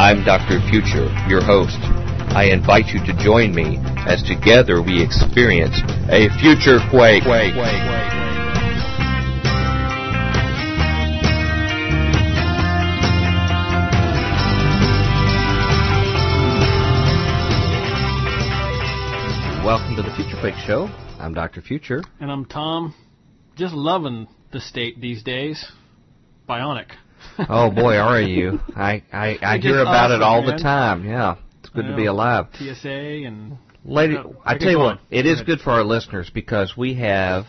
I'm Dr. Future, your host. I invite you to join me as together we experience a future quake. Welcome to the Future Quake Show. I'm Dr. Future. And I'm Tom. Just loving the state these days. Bionic. Oh boy, are you? I I, I hear about awesome, it all man. the time. Yeah, it's good to be alive. TSA and. Lady, uh, I tell you what, it is good for our listeners because we have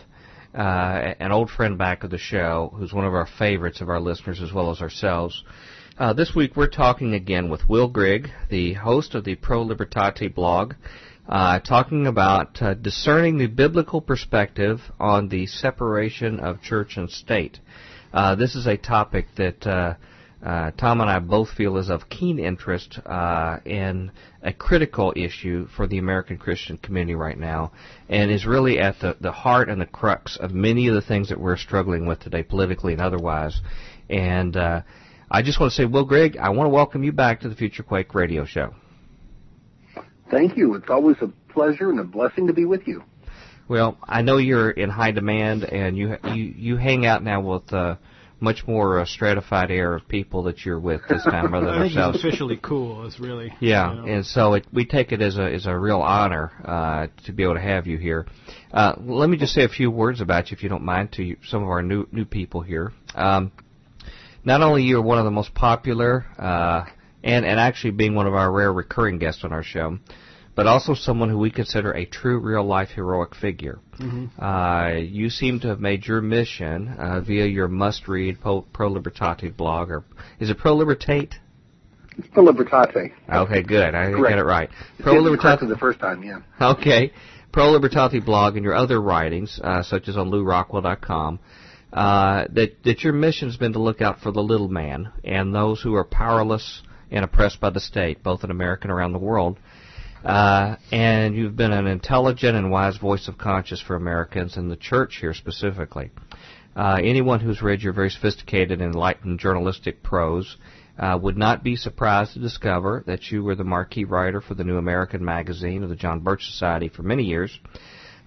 uh, an old friend back of the show who's one of our favorites of our listeners as well as ourselves. Uh, this week we're talking again with Will Grigg, the host of the Pro Libertate blog uh, talking about uh, discerning the biblical perspective on the separation of church and state. Uh, this is a topic that uh, uh, Tom and I both feel is of keen interest uh, in a critical issue for the American Christian community right now, and is really at the, the heart and the crux of many of the things that we're struggling with today, politically and otherwise. And I just want to say, Will Grigg, I want to welcome you back to the Future Quake Radio Show. Thank you. It's always a pleasure and a blessing to be with you. Well, I know you're in high demand, and you you you hang out now with uh, much more uh, stratified air of people that you're with this time rather than I think ourselves. He's officially cool. It's really yeah, you know. and so it, we take it as a as a real honor uh, to be able to have you here. Uh, let me just say a few words about you, if you don't mind, to you, some of our new new people here. Um, not only you're one of the most popular, uh, and and actually being one of our rare recurring guests on our show but also someone who we consider a true real life heroic figure. Mm-hmm. Uh, you seem to have made your mission uh, via your must read Pro, Pro Libertate blog, or is it Pro Libertate? It's Pro Libertate. Okay, good. I Correct. get it right. Pro Libertate the first time, yeah. Okay. Pro Libertate blog and your other writings, uh, such as on LewRockwell.com, uh, that that your mission has been to look out for the little man and those who are powerless and oppressed by the state, both in America and around the world. Uh, and you've been an intelligent and wise voice of conscience for Americans and the church here specifically. Uh, anyone who's read your very sophisticated and enlightened journalistic prose uh, would not be surprised to discover that you were the marquee writer for the New American magazine of the John Birch Society for many years,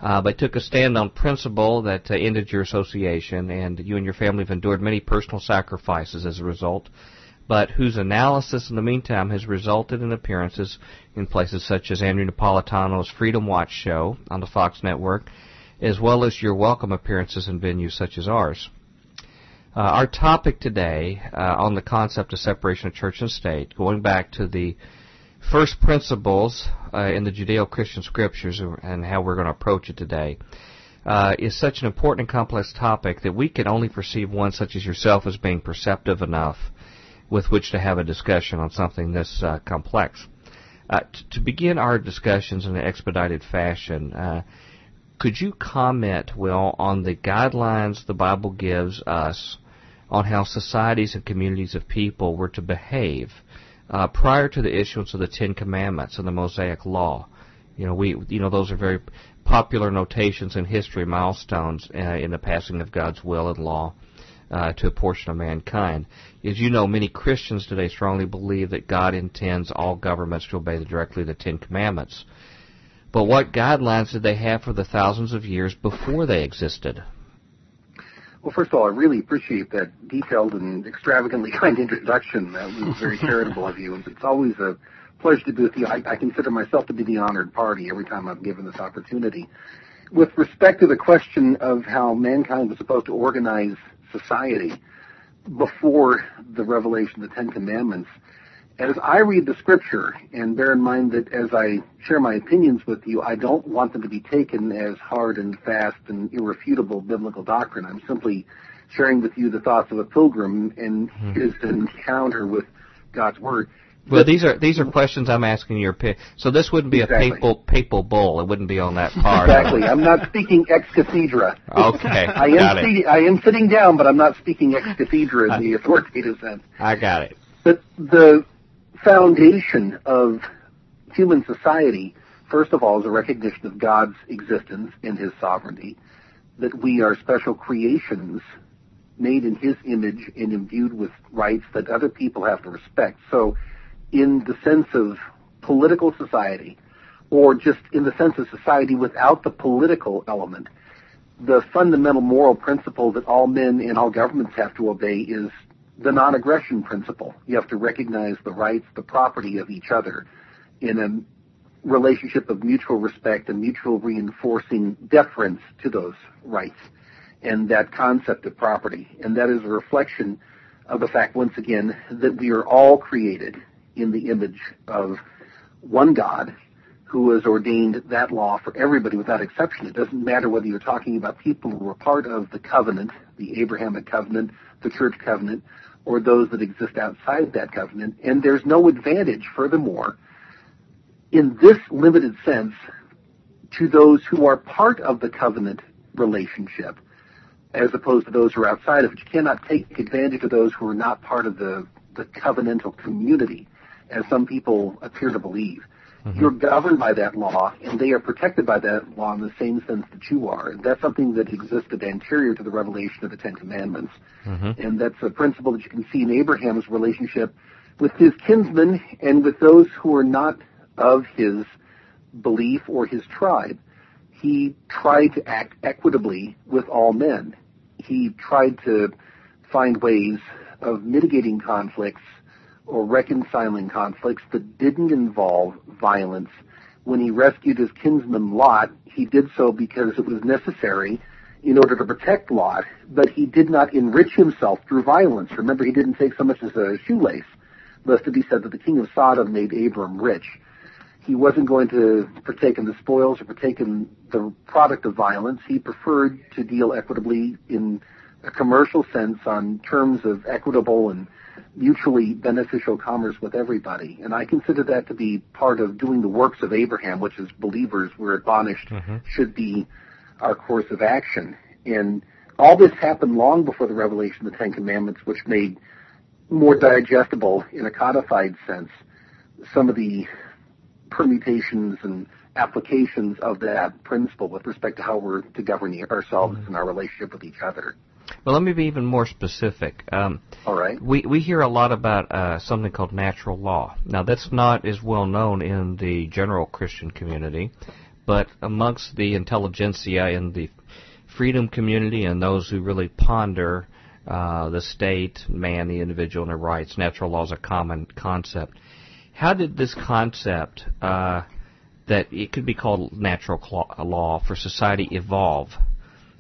uh, but took a stand on principle that uh, ended your association, and you and your family have endured many personal sacrifices as a result but whose analysis in the meantime has resulted in appearances in places such as Andrew Napolitano's Freedom Watch show on the Fox network, as well as your welcome appearances in venues such as ours. Uh, our topic today uh, on the concept of separation of church and state, going back to the first principles uh, in the Judeo-Christian scriptures and how we're going to approach it today, uh, is such an important and complex topic that we can only perceive one such as yourself as being perceptive enough with which to have a discussion on something this uh, complex. Uh, t- to begin our discussions in an expedited fashion, uh, could you comment, Will, on the guidelines the Bible gives us on how societies and communities of people were to behave uh, prior to the issuance of the Ten Commandments and the Mosaic Law? You know, we, you know, those are very popular notations in history, milestones uh, in the passing of God's will and law uh, to a portion of mankind. As you know, many Christians today strongly believe that God intends all governments to obey directly the Ten Commandments. But what guidelines did they have for the thousands of years before they existed? Well, first of all, I really appreciate that detailed and extravagantly kind introduction. That was very charitable of you, and it's always a pleasure to be with you. I, I consider myself to be the honored party every time I'm given this opportunity. With respect to the question of how mankind was supposed to organize society before the revelation of the Ten Commandments. As I read the scripture, and bear in mind that as I share my opinions with you, I don't want them to be taken as hard and fast and irrefutable biblical doctrine. I'm simply sharing with you the thoughts of a pilgrim and hmm. his encounter with God's Word. Well, these are these are questions I'm asking your. So this wouldn't be exactly. a papal papal bull. It wouldn't be on that part. Exactly. I'm not speaking ex cathedra. Okay. I am got it. I am sitting down, but I'm not speaking ex cathedra in the authoritative sense. I got it. But the foundation of human society, first of all, is a recognition of God's existence and His sovereignty, that we are special creations made in His image and imbued with rights that other people have to respect. So in the sense of political society, or just in the sense of society without the political element, the fundamental moral principle that all men and all governments have to obey is the non-aggression principle. You have to recognize the rights, the property of each other in a relationship of mutual respect and mutual reinforcing deference to those rights and that concept of property. And that is a reflection of the fact, once again, that we are all created in the image of one God who has ordained that law for everybody without exception. It doesn't matter whether you're talking about people who are part of the covenant, the Abrahamic covenant, the church covenant, or those that exist outside that covenant. And there's no advantage, furthermore, in this limited sense, to those who are part of the covenant relationship, as opposed to those who are outside of it. You cannot take advantage of those who are not part of the, the covenantal community, as some people appear to believe. Mm-hmm. You're governed by that law, and they are protected by that law in the same sense that you are. And that's something that existed anterior to the revelation of the Ten Commandments. Mm-hmm. And that's a principle that you can see in Abraham's relationship with his kinsmen and with those who are not of his belief or his tribe. He tried to act equitably with all men. He tried to find ways of mitigating conflicts or reconciling conflicts that didn't involve violence. When he rescued his kinsman Lot, he did so because it was necessary in order to protect Lot, but he did not enrich himself through violence. Remember, he didn't take so much as a shoelace, lest it be said that the king of Sodom made Abram rich. He wasn't going to partake in the spoils or partake in the product of violence. He preferred to deal equitably in a commercial sense on terms of equitable and mutually beneficial commerce with everybody. And I consider that to be part of doing the works of Abraham, which as believers we're admonished mm-hmm. should be our course of action. And all this happened long before the revelation of the Ten Commandments, which made more digestible in a codified sense some of the permutations and applications of that principle with respect to how we're to govern ourselves mm-hmm. and our relationship with each other. Well, let me be even more specific. Um, All right. We we hear a lot about uh, something called natural law. Now, that's not as well known in the general Christian community, but amongst the intelligentsia in the freedom community and those who really ponder uh, the state, man, the individual, and their rights, natural law is a common concept. How did this concept uh, that it could be called natural law for society evolve?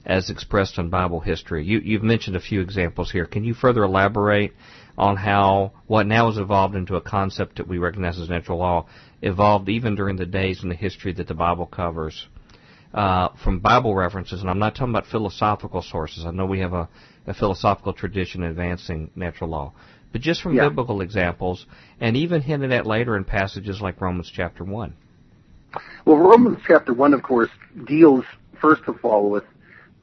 As expressed in Bible history. You, you've mentioned a few examples here. Can you further elaborate on how what now has evolved into a concept that we recognize as natural law evolved even during the days in the history that the Bible covers? Uh, from Bible references, and I'm not talking about philosophical sources. I know we have a, a philosophical tradition advancing natural law, but just from yeah. biblical examples, and even hinted at later in passages like Romans chapter one. Well, Romans chapter one, of course, deals first of all with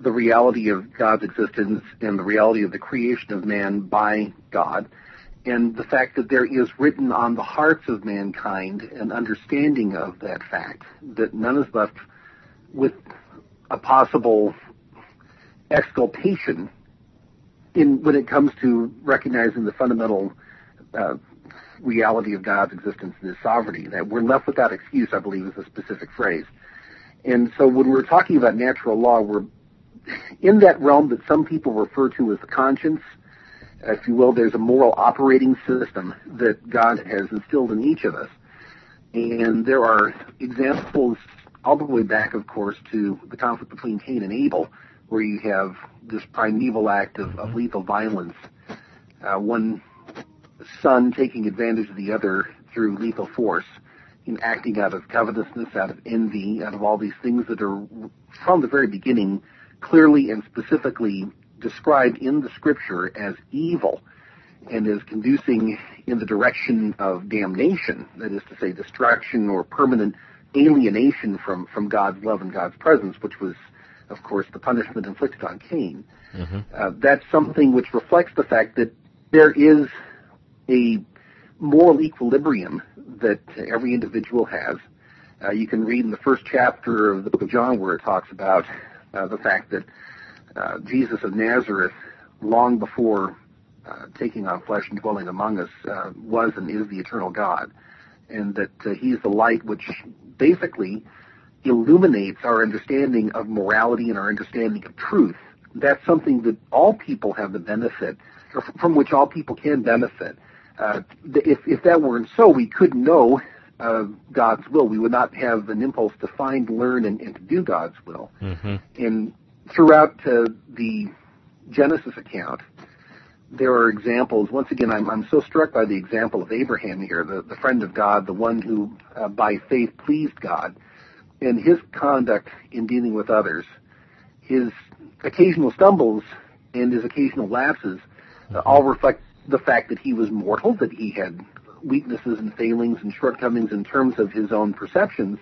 the reality of God's existence and the reality of the creation of man by God, and the fact that there is written on the hearts of mankind an understanding of that fact, that none is left with a possible exculpation in when it comes to recognizing the fundamental uh, reality of God's existence and His sovereignty. That we're left without excuse, I believe, is a specific phrase. And so when we're talking about natural law, we're in that realm that some people refer to as the conscience, if you will, there's a moral operating system that God has instilled in each of us. And there are examples all the way back, of course, to the conflict between Cain and Abel, where you have this primeval act of, of lethal violence. Uh, one son taking advantage of the other through lethal force, in acting out of covetousness, out of envy, out of all these things that are from the very beginning clearly and specifically described in the scripture as evil and is conducing in the direction of damnation, that is to say, destruction or permanent alienation from, from God's love and God's presence, which was, of course, the punishment inflicted on Cain. Mm-hmm. Uh, that's something which reflects the fact that there is a moral equilibrium that every individual has. Uh, you can read in the first chapter of the book of John where it talks about uh, the fact that uh, Jesus of Nazareth, long before uh, taking on flesh and dwelling among us, uh, was and is the eternal God, and that uh, He is the light which basically illuminates our understanding of morality and our understanding of truth. That's something that all people have the benefit, or from which all people can benefit. Uh, if, if that weren't so, we couldn't know uh, God's will. We would not have an impulse to find, learn, and, and to do God's will. Mm-hmm. And throughout uh, the Genesis account, there are examples. Once again, I'm, I'm so struck by the example of Abraham here, the, the friend of God, the one who uh, by faith pleased God, and his conduct in dealing with others, his occasional stumbles and his occasional lapses, uh, all reflect the fact that he was mortal, that he had weaknesses and failings and shortcomings in terms of his own perceptions.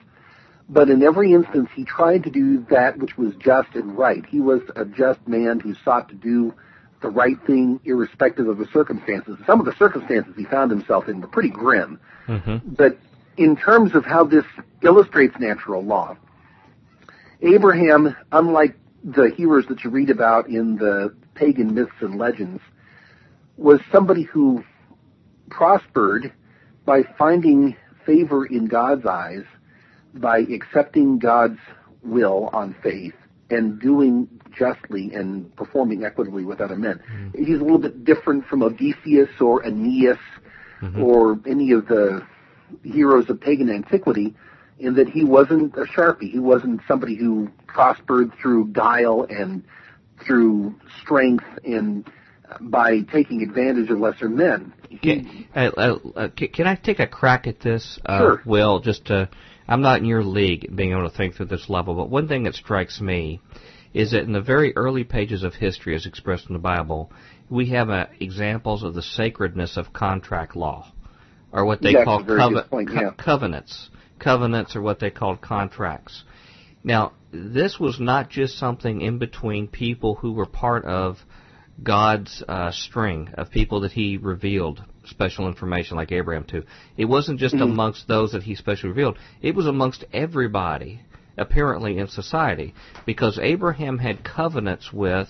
But in every instance, he tried to do that which was just and right. He was a just man who sought to do the right thing irrespective of the circumstances. Some of the circumstances he found himself in were pretty grim. Mm-hmm. But in terms of how this illustrates natural law, Abraham, unlike the heroes that you read about in the pagan myths and legends, was somebody who prospered by finding favor in God's eyes, by accepting God's will on faith, and doing justly and performing equitably with other men. Mm-hmm. He's a little bit different from Odysseus or Aeneas Mm-hmm. or any of the heroes of pagan antiquity in that he wasn't a sharpie. He wasn't somebody who prospered through guile and through strength and by taking advantage of lesser men. Can, uh, uh, uh, can I take a crack at this, uh, Sure. Will? Just to, I'm not in your league being able to think through this level, but one thing that strikes me is that in the very early pages of history, as expressed in the Bible, we have uh, examples of the sacredness of contract law, or what they That's call a very cove- good point, co- covenants. Covenants are what they called contracts. Now, this was not just something in between people who were part of God's uh, string of people that He revealed special information like Abraham to. It wasn't just amongst those that He specially revealed. It was amongst everybody, apparently in society, because Abraham had covenants with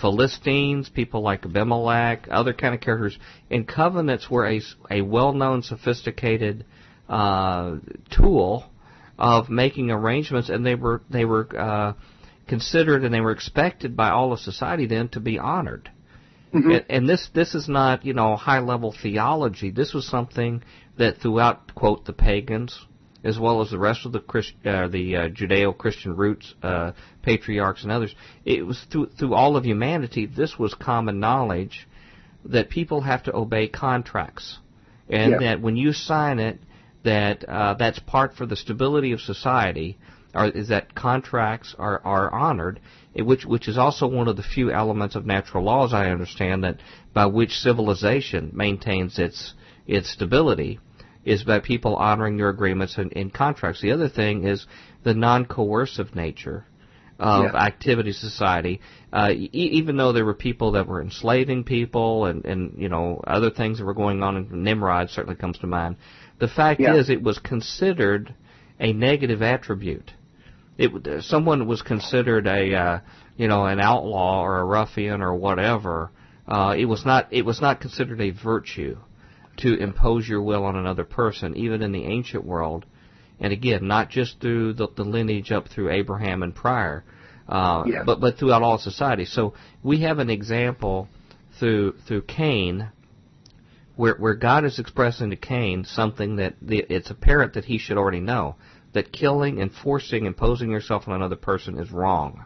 Philistines, people like Abimelech, other kind of characters, and covenants were a, a well-known, sophisticated uh, tool of making arrangements, and they were they were uh, considered and they were expected by all of society then to be honored. And, and this this is not you know high level theology. This was something that throughout quote the pagans as well as the rest of the Christ, uh, the uh, Judeo-Christian roots, uh, patriarchs and others, it was through through all of humanity. This was common knowledge that people have to obey contracts, and Yeah. that when you sign it, that uh, that's part for the stability of society, or is that contracts are are honored, eh, which which is also one of the few elements of natural law, as I understand, that by which civilization maintains its its stability is by people honoring their agreements and, and contracts. The other thing is the non-coercive nature of Yeah. activity society. Uh, e- even though there were people that were enslaving people and, and you know other things that were going on, and Nimrod certainly comes to mind. The fact Yeah. is, it was considered a negative attribute. It someone was considered a uh, you know an outlaw or a ruffian or whatever. Uh, it was not it was not considered a virtue to impose your will on another person, even in the ancient world. And again, not just through the, the lineage up through Abraham and prior, uh, Yes. but but throughout all society. So we have an example through through Cain, where where God is expressing to Cain something that the, it's apparent that he should already know that killing and forcing, imposing yourself on another person is wrong.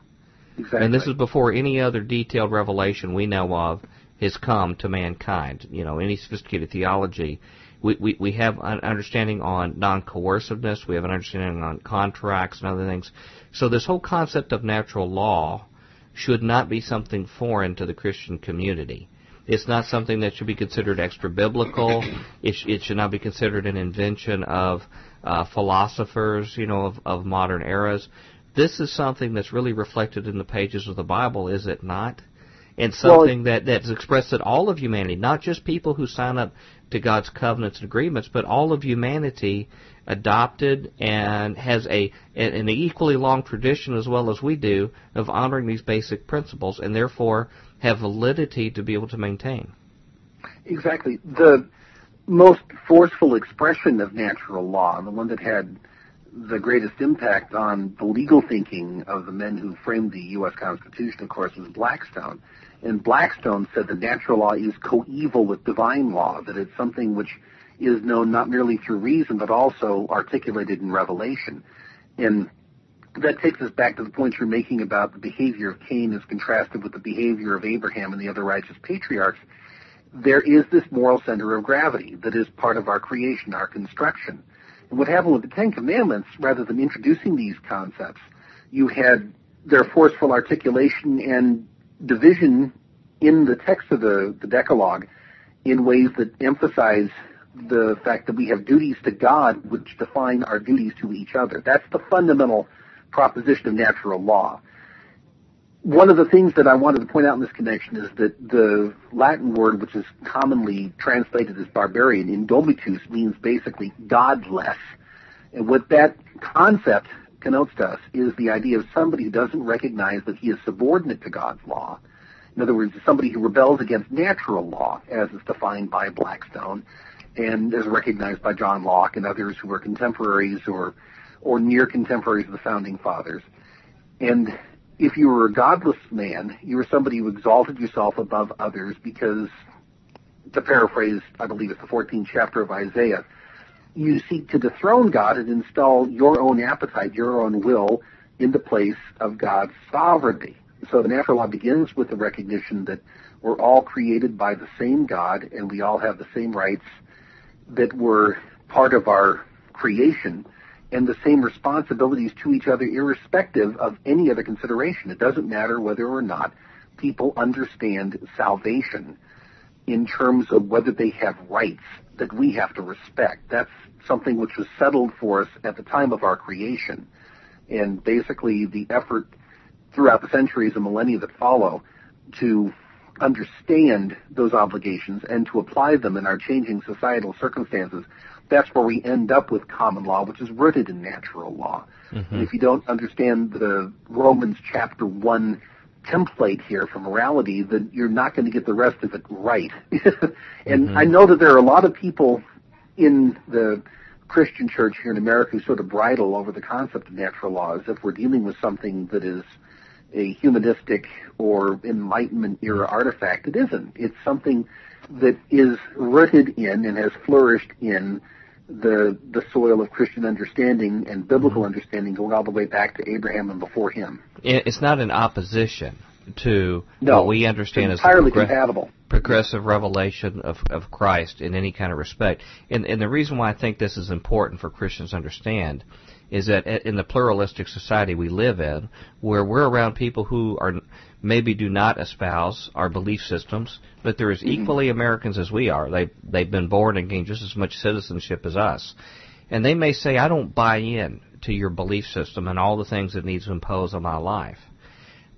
Exactly. And this is before any other detailed revelation we know of has come to mankind. You know, any sophisticated theology. We, we, we have an understanding on non-coerciveness. We have an understanding on contracts and other things. So this whole concept of natural law should not be something foreign to the Christian community. It's not something that should be considered extra biblical. It, sh- it should not be considered an invention of uh, philosophers, you know, of, of modern eras. This is something that's really reflected in the pages of the Bible, is it not? And Well, something that that's expressed at all of humanity, not just people who sign up to God's covenants and agreements, but all of humanity adopted and has a an an equally long tradition as well as we do of honoring these basic principles, and therefore have validity to be able to maintain. Exactly. The most forceful expression of natural law, and the one that had the greatest impact on the legal thinking of the men who framed the U.S. Constitution, of course, was Blackstone. And Blackstone said that natural law is coeval with divine law, that it's something which is known not merely through reason, but also articulated in revelation. And that takes us back to the point you're making about the behavior of Cain as contrasted with the behavior of Abraham and the other righteous patriarchs. There is this moral center of gravity that is part of our creation, our construction. And what happened with the Ten Commandments, rather than introducing these concepts, you had their forceful articulation and division in the text of the, the Decalogue in ways that emphasize the fact that we have duties to God which define our duties to each other. That's the fundamental proposition of natural law. One of the things that I wanted to point out in this connection is that the Latin word, which is commonly translated as barbarian, indomitus, means basically godless. And what that concept connotes to us is the idea of somebody who doesn't recognize that he is subordinate to God's law. In other words, somebody who rebels against natural law, as is defined by Blackstone, and as recognized by John Locke and others who were contemporaries or or near contemporaries of the founding fathers. And if you were a godless man, you were somebody who exalted yourself above others because, to paraphrase, I believe it's the 14th chapter of Isaiah, you seek to dethrone God and install your own appetite, your own will, in the place of God's sovereignty. So the natural law begins with the recognition that we're all created by the same God and we all have the same rights that were part of our creation and the same responsibilities to each other irrespective of any other consideration. It doesn't matter whether or not people understand salvation in terms of whether they have rights that we have to respect. That's something which was settled for us at the time of our creation. And basically the effort throughout the centuries and millennia that follow to understand those obligations and to apply them in our changing societal circumstances, that's where we end up with common law, which is rooted in natural law. Mm-hmm. And if you don't understand the Romans chapter 1 template here for morality, then you're not going to get the rest of it right. and mm-hmm. I know that there are a lot of people in the Christian church here in America who sort of bridle over the concept of natural law as if we're dealing with something that is a humanistic or Enlightenment era artifact. It isn't. It's something that is rooted in and has flourished in the the soil of Christian understanding and biblical mm-hmm. understanding going all the way back to Abraham and before him. It's not in opposition to no, what we understand as entirely progress- compatible. progressive revelation of, of Christ in any kind of respect. And, and the reason why I think this is important for Christians to understand is that in the pluralistic society we live in, where we're around people who are maybe do not espouse our belief systems, but they're as mm-hmm. equally Americans as we are. They they've been born and gained just as much citizenship as us, and they may say, "I don't buy in to your belief system and all the things it needs to impose on my life,"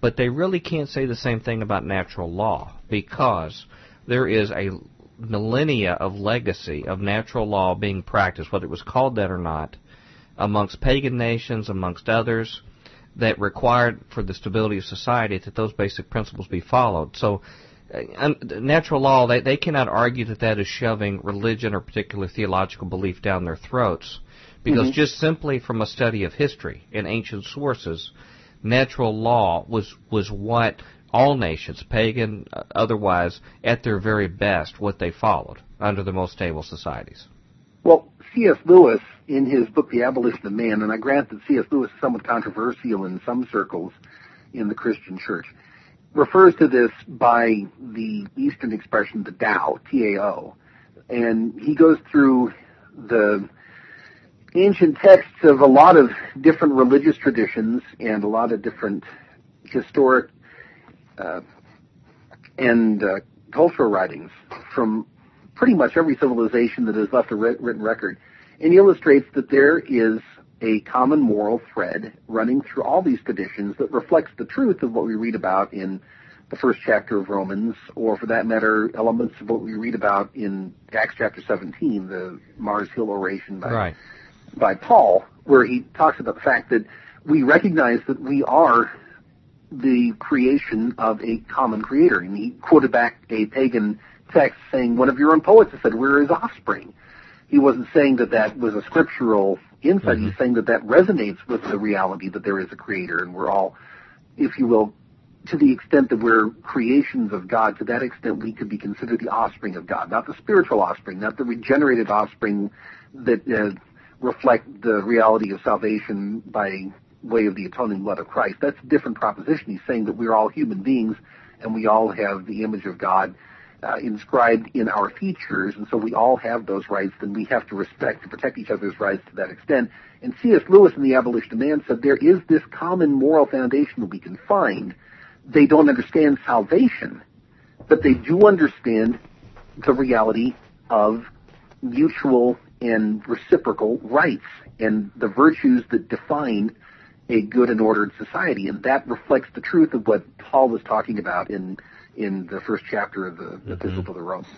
but they really can't say the same thing about natural law because there is a millennia of legacy of natural law being practiced, whether it was called that or not, amongst pagan nations, amongst others, that required for the stability of society that those basic principles be followed. So, uh, natural law, they, they cannot argue that that is shoving religion or particular theological belief down their throats. Because mm-hmm. just simply from a study of history and ancient sources, natural law was, was what all nations, pagan, uh, otherwise, at their very best, what they followed under the most stable societies. Well, C.S. Lewis in his book The Abolition of Man, and I grant that C.S. Lewis is somewhat controversial in some circles in the Christian church, refers to this by the Eastern expression, the Tao, T-A-O. And he goes through the ancient texts of a lot of different religious traditions and a lot of different historic uh, and uh, cultural writings from pretty much every civilization that has left a written record and illustrates that there is a common moral thread running through all these traditions that reflects the truth of what we read about in the first chapter of Romans, or for that matter, elements of what we read about in Acts chapter 17, the Mars Hill oration by, right. by Paul, where he talks about the fact that we recognize that we are the creation of a common creator. And he quoted back a pagan text saying one of your own poets has said we're his offspring. He wasn't saying that that was a scriptural insight. Mm-hmm. He's saying that that resonates with the reality that there is a creator and we're all, if you will, to the extent that we're creations of God, to that extent we could be considered the offspring of God, not the spiritual offspring, not the regenerated offspring that uh, reflect the reality of salvation by way of the atoning blood of Christ. That's a different proposition. He's saying that we're all human beings and we all have the image of God uh, inscribed in our features, and so we all have those rights, and we have to respect and protect each other's rights to that extent. And C.S. Lewis in The Abolition of Man said there is this common moral foundation that we can find. They don't understand salvation, but they do understand the reality of mutual and reciprocal rights and the virtues that define a good and ordered society. And that reflects the truth of what Paul was talking about in in the first chapter of the mm-hmm. Epistle to the Romans.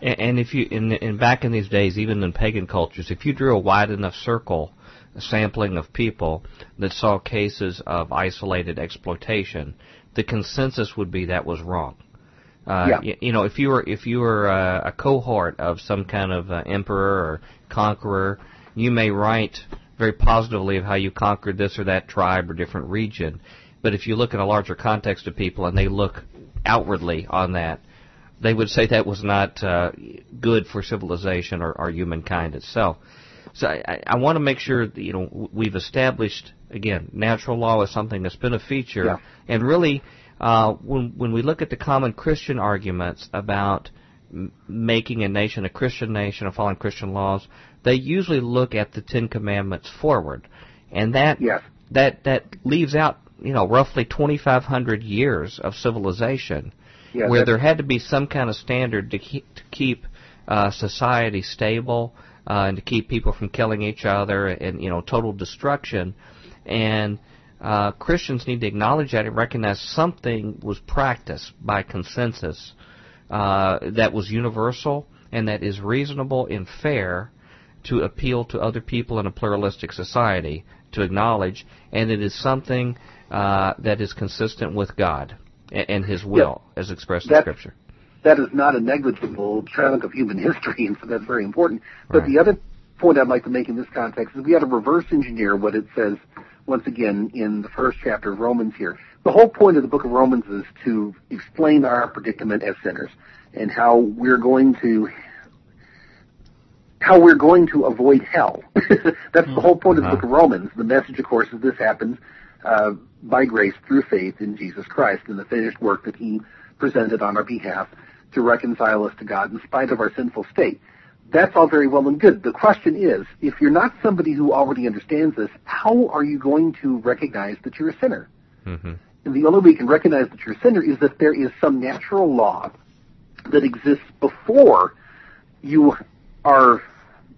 And, and if you, in, in back in these days, even in pagan cultures, if you drew a wide enough circle, a sampling of people that saw cases of isolated exploitation, the consensus would be that was wrong. Uh, yeah. you, you know, if you were if you were uh, a cohort of some kind of uh, emperor or conqueror, you may write very positively of how you conquered this or that tribe or different region. But if you look at a larger context of people and they look outwardly on that, they would say that was not uh, good for civilization or, or humankind itself. So I, I want to make sure that, you know we've established again natural law is something that's been a feature, yeah. and really uh, when when we look at the common Christian arguments about m- making a nation a Christian nation or following Christian laws, they usually look at the Ten Commandments forward, and that that that leaves out you know, roughly 2,500 years of civilization, yeah, where there had to be some kind of standard to keep, to keep uh, society stable uh, and to keep people from killing each other and you know total destruction. And uh, Christians need to acknowledge that and recognize something was practiced by consensus uh, that was universal and that is reasonable and fair to appeal to other people in a pluralistic society to acknowledge, and it is something uh, that is consistent with God and, and His will yeah. as expressed that, in Scripture. That is not a negligible chunk of human history, and so that's very important. But right. the other point I'd like to make in this context is we had to reverse engineer what it says once again in the first chapter of Romans here. The whole point of the book of Romans is to explain our predicament as sinners and how we're going to how we're going to avoid hell. That's the whole point of the book of Romans. The message, of course, is this happens uh, by grace through faith in Jesus Christ and the finished work that He presented on our behalf to reconcile us to God in spite of our sinful state. That's all very well and good. The question is, if you're not somebody who already understands this, how are you going to recognize that you're a sinner? Mm-hmm. And the only way you can recognize that you're a sinner is that there is some natural law that exists before you are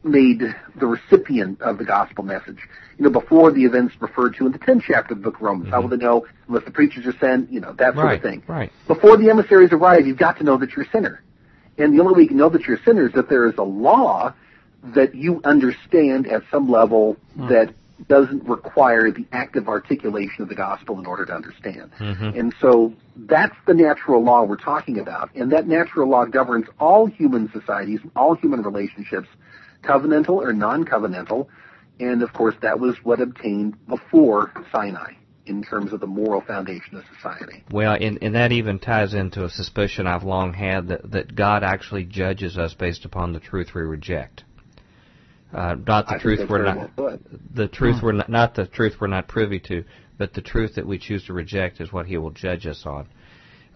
made the recipient of the gospel message. You know, before the events referred to in the 10th chapter of the book of Romans. Mm-hmm. How will they know unless the preachers are sent? You know, that sort right, of thing. Right. Before the emissaries arrive, you've got to know that you're a sinner. And the only way you can know that you're a sinner is that there is a law that you understand at some level mm. that doesn't require the active articulation of the gospel in order to understand. Mm-hmm. And so that's the natural law we're talking about. And that natural law governs all human societies, all human relationships, covenantal or non-covenantal. And of course, that was what obtained before Sinai in terms of the moral foundation of society. Well, and, and that even ties into a suspicion I've long had that, that God actually judges us based upon the truth we reject. Uh, not the I truth we're not well the truth we're not, not the truth we're not privy to, but the truth that we choose to reject is what He will judge us on.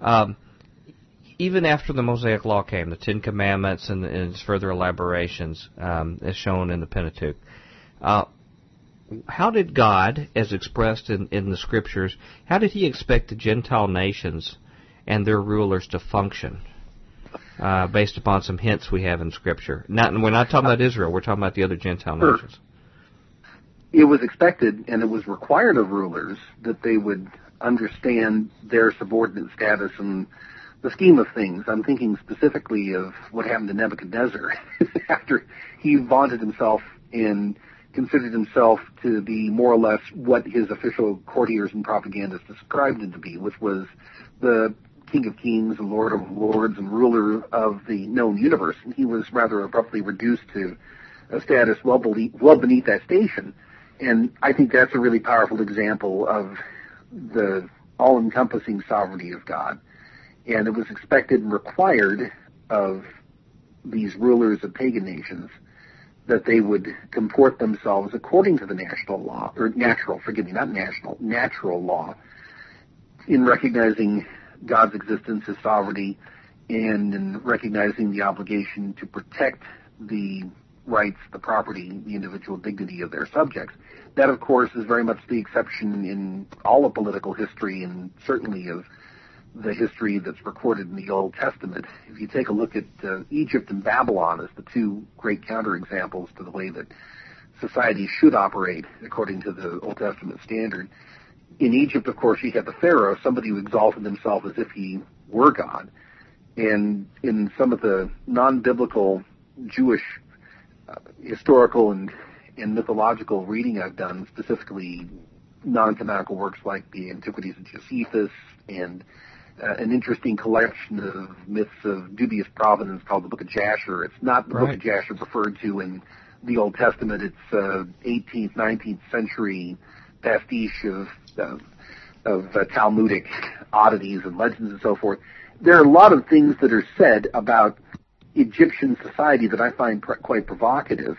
Um, even after the Mosaic Law came, the Ten Commandments and, and its further elaborations, um, as shown in the Pentateuch, uh, how did God, as expressed in, in the Scriptures, how did He expect the Gentile nations and their rulers to function? Uh, based upon some hints we have in Scripture. Not, we're not talking about Israel. We're talking about the other Gentile Sure. nations. it was expected and it was required of rulers that they would understand their subordinate status and the scheme of things. I'm thinking specifically of what happened to Nebuchadnezzar after he vaunted himself and considered himself to be more or less what his official courtiers and propagandists described him to be, which was the King of Kings and Lord of Lords and ruler of the known universe, and he was rather abruptly reduced to a status well well beneath that station. And I think that's a really powerful example of the all-encompassing sovereignty of God. And it was expected and required of these rulers of pagan nations that they would comport themselves according to the national law, or natural, forgive me, not national, natural law, in recognizing God's existence as sovereignty and in recognizing the obligation to protect the rights, the property, the individual dignity of their subjects. That, of course, is very much the exception in all of political history and certainly of the history that's recorded in the Old Testament. If you take a look at uh, Egypt and Babylon as the two great counterexamples to the way that society should operate according to the Old Testament standard, in Egypt, of course, you had the Pharaoh, somebody who exalted himself as if he were God. And in some of the non-biblical Jewish uh, historical and, and mythological reading I've done, specifically non-canonical works like the Antiquities of Josephus and uh, an interesting collection of myths of dubious provenance called the Book of Jasher. It's not the right. Book of Jasher referred to in the Old Testament. It's uh, 18th, 19th century pastiche of of, of uh, Talmudic oddities and legends and so forth. There are a lot of things that are said about Egyptian society that I find pr- quite provocative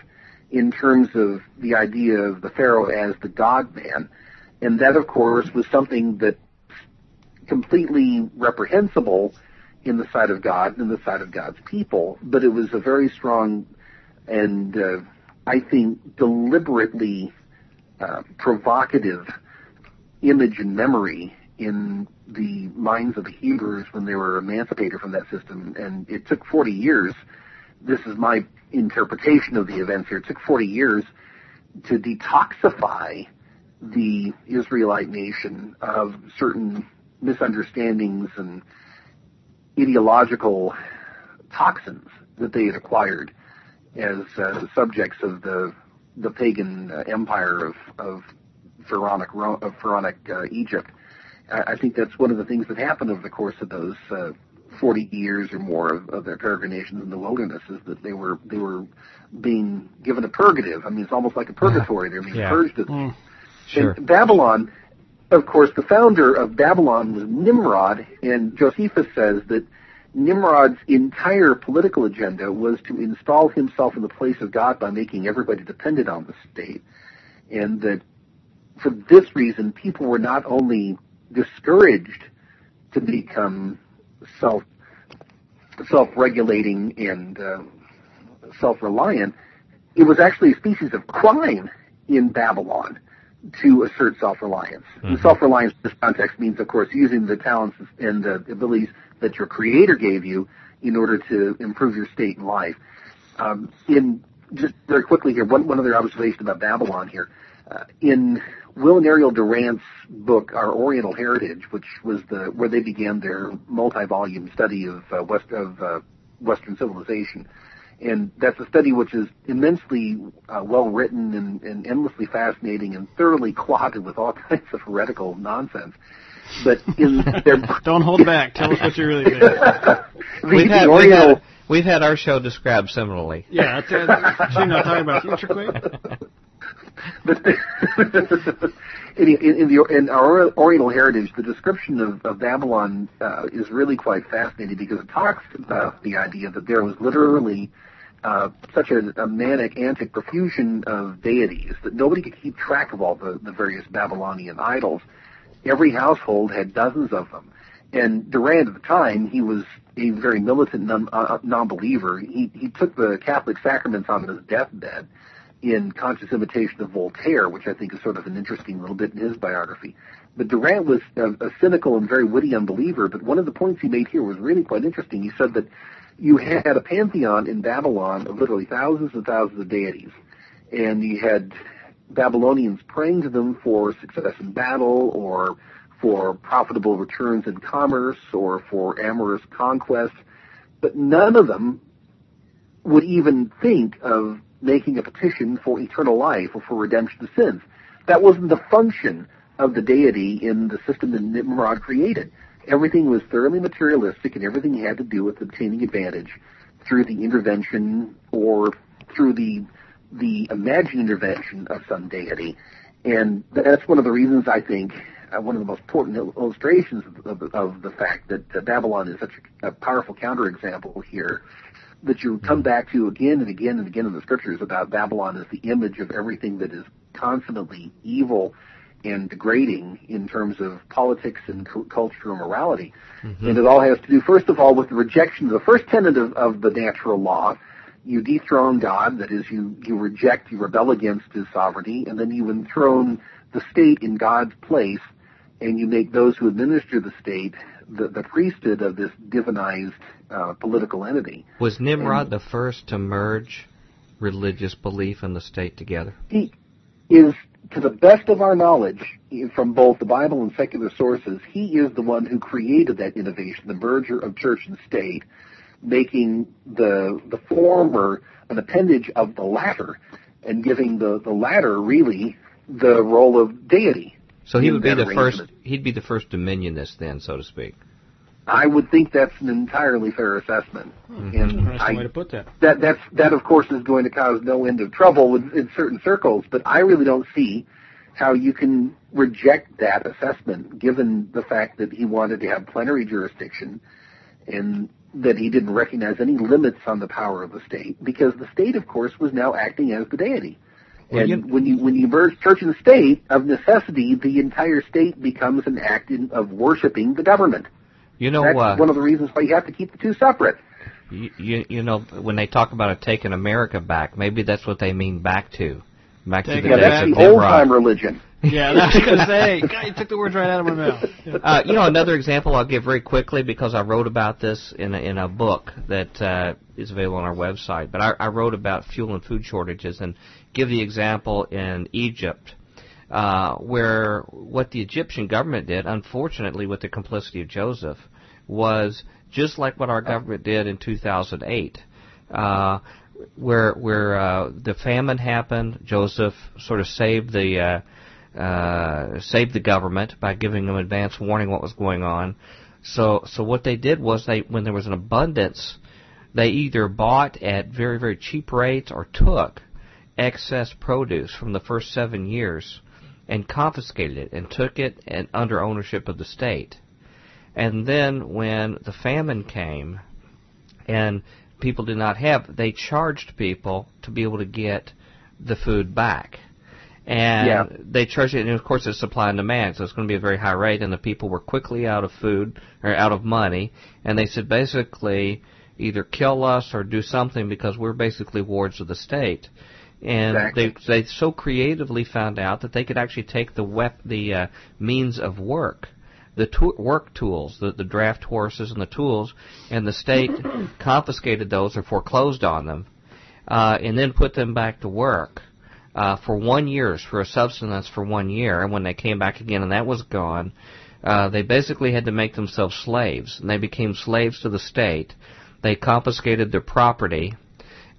in terms of the idea of the pharaoh as the god man, and that of course was something that completely reprehensible in the sight of God and in the sight of God's people, but it was a very strong and uh, I think deliberately uh, provocative image and memory in the minds of the Hebrews when they were emancipated from that system. And it took 40 years. This is my interpretation of the events here. It took 40 years to detoxify the Israelite nation of certain misunderstandings and ideological toxins that they had acquired as uh, subjects of the the pagan uh, empire of, of pharaonic of pharaonic uh, Egypt. I, I think that's one of the things that happened over the course of those uh, 40 years or more of, of their peregrinations in the wilderness is that they were they were being given a purgative. I mean, it's almost like a purgatory. They're being yeah. purged. Of, mm. Sure. Babylon, of course, the founder of Babylon was Nimrod, and Josephus says that Nimrod's entire political agenda was to install himself in the place of God by making everybody dependent on the state, and that for this reason, people were not only discouraged to become self self-regulating and uh, self-reliant, it was actually a species of crime in Babylon to assert self-reliance. Mm-hmm. Self-reliance in this context means, of course, using the talents and the abilities that your creator gave you in order to improve your state in life. Um, in just very quickly here, one, one other observation about Babylon here. Uh, in Will and Ariel Durant's book, Our Oriental Heritage, which was the where they began their multi-volume study of uh, West of uh, Western civilization, and that's a study which is immensely uh, well written and, and endlessly fascinating and thoroughly clotted with all kinds of heretical nonsense. But in their don't hold back. Tell us what you really think. we've, had, we've, had, we've had our show described similarly. Yeah, that's, that's, you know, talking about future queen. but in, in, the in our Oriental heritage, the description of, of Babylon uh, is really quite fascinating because it talks about the idea that there was literally uh, such a, a manic, antic profusion of deities that nobody could keep track of all the, the various Babylonian idols. Every household had dozens of them. And Durant at the time, he was a very militant non, uh, non-believer. He, he took the Catholic sacraments on his deathbed in conscious imitation of Voltaire, which I think is sort of an interesting little bit in his biography. But Durant was a, a cynical and very witty unbeliever, but one of the points he made here was really quite interesting. He said that you had a pantheon in Babylon of literally thousands and thousands of deities, and you had Babylonians praying to them for success in battle or for profitable returns in commerce or for amorous conquest, but none of them would even think of making a petition for eternal life or for redemption of sins. That wasn't the function of the deity in the system that Nimrod created. Everything was thoroughly materialistic and everything had to do with obtaining advantage through the intervention or through the the imagined intervention of some deity. And that's one of the reasons I think uh, one of the most important illustrations of, of, of the fact that uh, Babylon is such a, a powerful counterexample here that you come back to again and again and again in the scriptures about Babylon as the image of everything that is constantly evil and degrading in terms of politics and cu- culture and morality. Mm-hmm. And it all has to do, first of all, with the rejection of the first tenet of, of the natural law. You dethrone God, that is, you, you reject, you rebel against his sovereignty, and then you enthrone the state in God's place, and you make those who administer the state the, the priesthood of this divinized uh, political entity. Was Nimrod and the first to merge religious belief and the state together? He is to the best of our knowledge, from both the Bible and secular sources, he is the one who created that innovation, the merger of church and state, making the the former an appendage of the latter, and giving the the latter really the role of deity. So he would be the first. He'd be the first dominionist, then, so to speak. I would think that's an entirely fair assessment. Mm-hmm. And I, way to put that. That that's that of course is going to cause no end of trouble in, in certain circles, but I really don't see how you can reject that assessment given the fact that he wanted to have plenary jurisdiction and that he didn't recognize any limits on the power of the state because the state of course was now acting as the deity. Well, and you, when you when you merge church and state, of necessity, the entire state becomes an act in, of worshiping the government. You know, that's uh, one of the reasons why you have to keep the two separate. You, you, you know, when they talk about it taking America back, maybe that's what they mean back to, back Take to the days that's the old time religion. yeah, I was going to say, God, you took the words right out of my mouth. Uh, you know, another example I'll give very quickly because I wrote about this in a, in a book that uh, is available on our website. But I, I wrote about fuel and food shortages and give the example in Egypt uh, where what the Egyptian government did, unfortunately, with the complicity of Joseph, was just like what our government did in 2008, uh, where where uh, the famine happened. Joseph sort of saved the uh, uh, saved the government by giving them advance warning what was going on. So so what they did was they when there was an abundance, they either bought at very very cheap rates or took excess produce from the first seven years and confiscated it and took it and under ownership of the state. And then when the famine came and people did not have, they charged people to be able to get the food back. And yeah. they charged it, and of course it's supply and demand, so it's going to be a very high rate, and the people were quickly out of food, or out of money, and they said basically, either kill us or do something because we're basically wards of the state and exactly. they they so creatively found out that they could actually take the wep- the uh, means of work, the to- work tools, the the draft horses and the tools, and the state confiscated those or foreclosed on them, uh, and then put them back to work. Uh, for one year, for a subsistence for one year, and when they came back again and that was gone, uh, they basically had to make themselves slaves, and they became slaves to the state. They confiscated their property,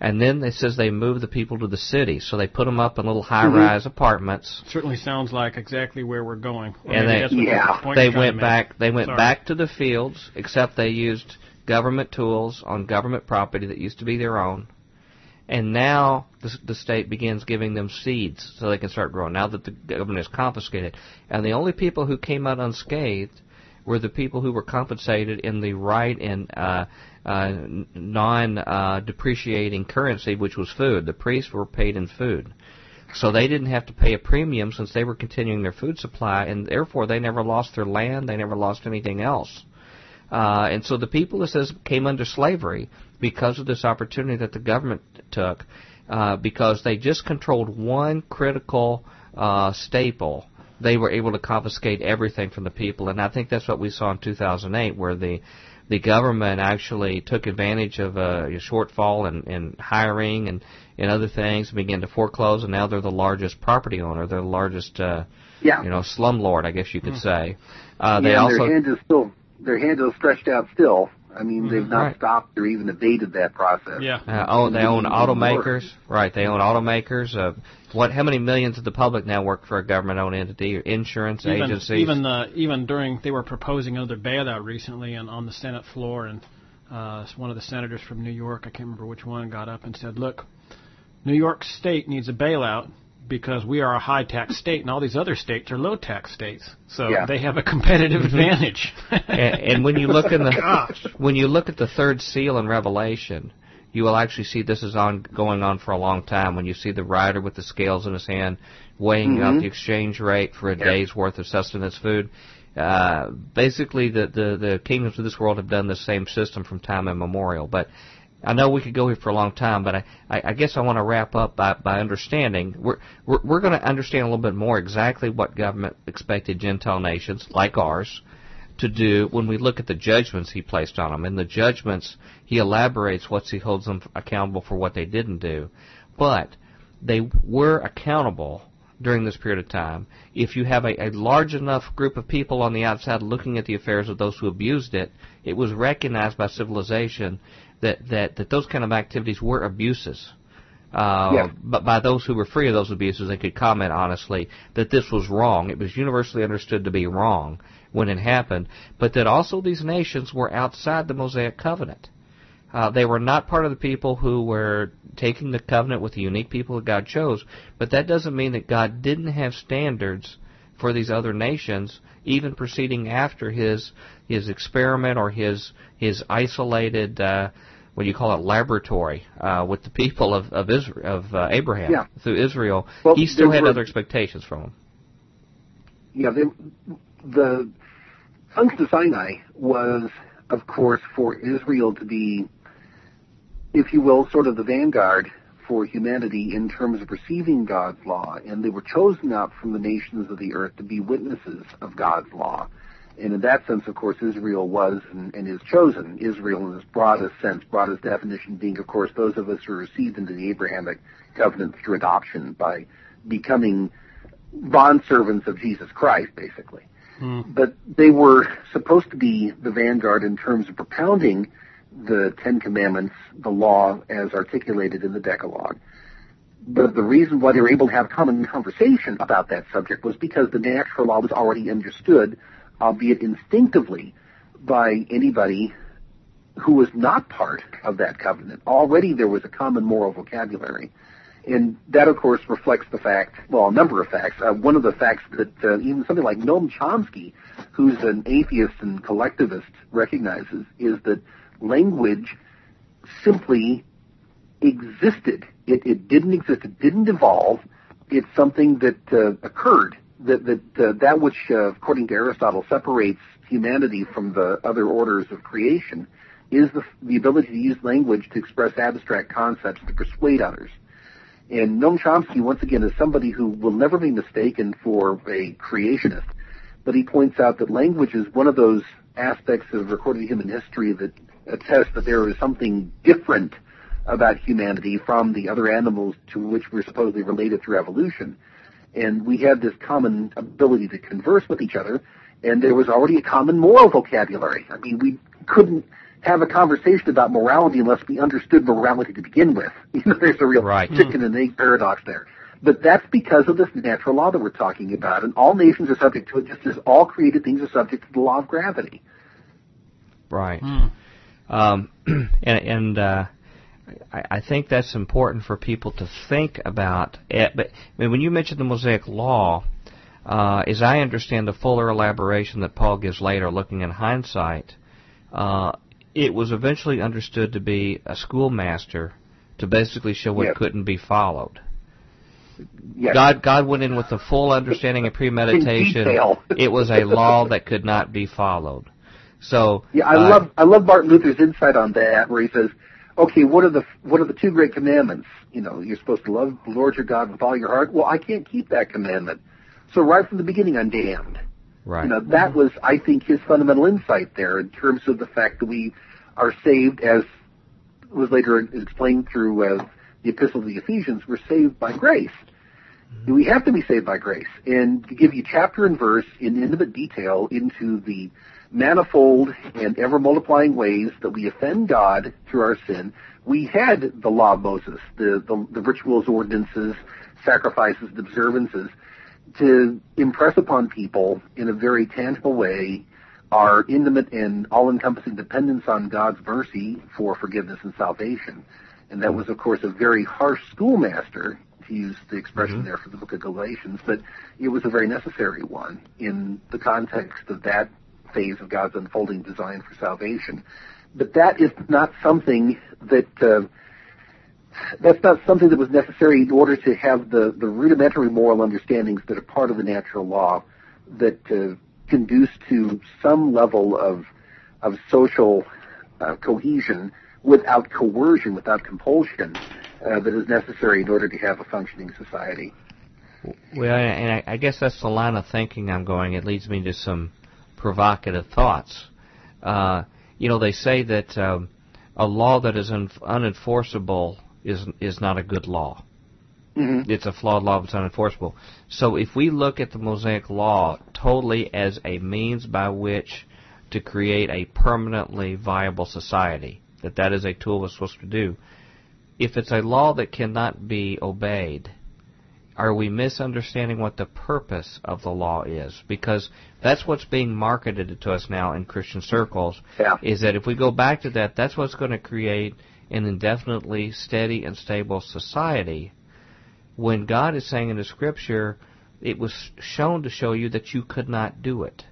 and then it says they moved the people to the city, so they put them up in little high-rise mm-hmm. apartments. Certainly sounds like exactly where we're going. and they, yeah. they went back. They went Sorry. back to the fields, except they used government tools on government property that used to be their own. And now the, the state begins giving them seeds so they can start growing. Now that the government is confiscated, and the only people who came out unscathed were the people who were compensated in the right and uh, uh, non-depreciating uh, currency, which was food. The priests were paid in food. So they didn't have to pay a premium since they were continuing their food supply, and therefore they never lost their land, they never lost anything else. Uh, and so the people, it says, came under slavery because of this opportunity that the government took, uh, because they just controlled one critical uh, staple. They were able to confiscate everything from the people, and I think that's what we saw in 2008, where the the government actually took advantage of a, a shortfall in, in hiring and, and other things and began to foreclose, and now they're the largest property owner. They're the largest, uh, yeah. you know, slumlord, I guess you could mm. say. Uh, they yeah, also their hand is still their hand is stretched out still. I mean, they've Mm-hmm. not Right. stopped or even abated that process. Yeah. Uh, oh, they own automakers, right? They own automakers. Uh, what? How many millions of the public now work for a government-owned entity or insurance Even agencies? even the even during they were proposing another bailout recently and on the Senate floor and uh, one of the senators from New York, I can't remember which one, got up and said, "Look, New York State needs a bailout because we are a high tax state and all these other states are low tax states, so Yeah. they have a competitive advantage." and, and when you look in the Gosh. when you look at the third seal in Revelation, you will actually see this is on going on for a long time. When you see the rider with the scales in his hand, weighing out Mhm. the exchange rate for a Yeah. day's worth of sustenance food. Uh, basically, the, the the kingdoms of this world have done the same system from time immemorial. But I know we could go here for a long time, but I, I, I guess I want to wrap up by, by understanding we're we're, we're going to understand a little bit more exactly what government expected Gentile nations like ours to do when we look at the judgments he placed on them. In the judgments, he elaborates what he holds them accountable for what they didn't do. But they were accountable during this period of time. If you have a, a large enough group of people on the outside looking at the affairs of those who abused it, it was recognized by civilization that, that, that those kind of activities were abuses. Uh, Yeah. But by those who were free of those abuses, they could comment honestly that this was wrong. It was universally understood to be wrong when it happened, but that also these nations were outside the Mosaic covenant. Uh, they were not part of the people who were taking the covenant with the unique people that God chose, but that doesn't mean that God didn't have standards for these other nations, even proceeding after his his experiment or his his isolated uh, what do you call it laboratory uh, with the people of of Israel of uh, Abraham Yeah. through Israel. Well, he still had were- other expectations from them. Yeah, the, the To Sinai was, of course, for Israel to be, if you will, sort of the vanguard for humanity in terms of receiving God's law, and they were chosen out from the nations of the earth to be witnesses of God's law. And in that sense, of course, Israel was and, and is chosen. Israel in its broadest sense, broadest definition being, of course, those of us who are received into the Abrahamic covenant through adoption by becoming bondservants of Jesus Christ, basically. But they were supposed to be the vanguard in terms of propounding the Ten Commandments, the law as articulated in the Decalogue. But the reason why they were able to have common conversation about that subject was because the natural law was already understood, albeit instinctively, by anybody who was not part of that covenant. Already there was a common moral vocabulary. And that, of course, reflects the fact, well, a number of facts. Uh, one of the facts that uh, even something like Noam Chomsky, who's an atheist and collectivist, recognizes is that language simply existed. It, it didn't exist. It didn't evolve. It's something that uh, occurred. That that uh, that which, uh, according to Aristotle, separates humanity from the other orders of creation is the, the ability to use language to express abstract concepts to persuade others. And Noam Chomsky, once again, is somebody who will never be mistaken for a creationist, but he points out that language is one of those aspects of recorded human history that attests that there is something different about humanity from the other animals to which we're supposedly related through evolution. And we had this common ability to converse with each other, and there was already a common moral vocabulary. I mean, we couldn't have a conversation about morality unless we understood morality to begin with. You know, there's a real Right. chicken and egg paradox there. But that's because of this natural law that we're talking about, and all nations are subject to it, just as all created things are subject to the law of gravity. Right. Hmm. Um, and and uh, I, I think that's important for people to think about. It. But I mean, when you mention the Mosaic Law, uh, as I understand the fuller elaboration that Paul gives later, looking in hindsight, uh, it was eventually understood to be a schoolmaster to basically show what Yes. couldn't be followed. Yes. God God went in with the full understanding and premeditation. It was a law that could not be followed. So Yeah, I uh, love I love Martin Luther's insight on that, where he says, "Okay, what are the what are the two great commandments? You know, you're supposed to love the Lord your God with all your heart. Well, I can't keep that commandment, so right from the beginning, I'm damned." Right. You know, that was, I think, his fundamental insight there in terms of the fact that we are saved, as was later explained through uh, the Epistle to the Ephesians, we're saved by grace. We have to be saved by grace. And to give you chapter and verse in intimate detail into the manifold and ever multiplying ways that we offend God through our sin, we had the law of Moses, the, the, the rituals, ordinances, sacrifices, and observances to impress upon people in a very tangible way our intimate and all-encompassing dependence on God's mercy for forgiveness and salvation. And that was, of course, a very harsh schoolmaster, to use the expression mm-hmm. there for the book of Galatians, but it was a very necessary one in the context of that phase of God's unfolding design for salvation. But that is not something that uh, that's not something that was necessary in order to have the, the rudimentary moral understandings that are part of the natural law that uh, conduce to some level of of social uh, cohesion without coercion, without compulsion, uh, that is necessary in order to have a functioning society. Well, and I, guess that's the line of thinking I'm going. It leads me to some provocative thoughts. Uh, you know, they say that um, a law that is un- unenforceable is is not a good law. Mm-hmm. It's a flawed law it's unenforceable. So if we look at the Mosaic Law totally as a means by which to create a permanently viable society, that that is a tool we're supposed to do. If it's a law that cannot be obeyed, are we misunderstanding what the purpose of the law is? Because that's what's being marketed to us now in Christian circles. Yeah. Is that if we go back to that, that's what's going to create an indefinitely steady and stable society. When God is saying in the Scripture, it was shown to show you that you could not do it,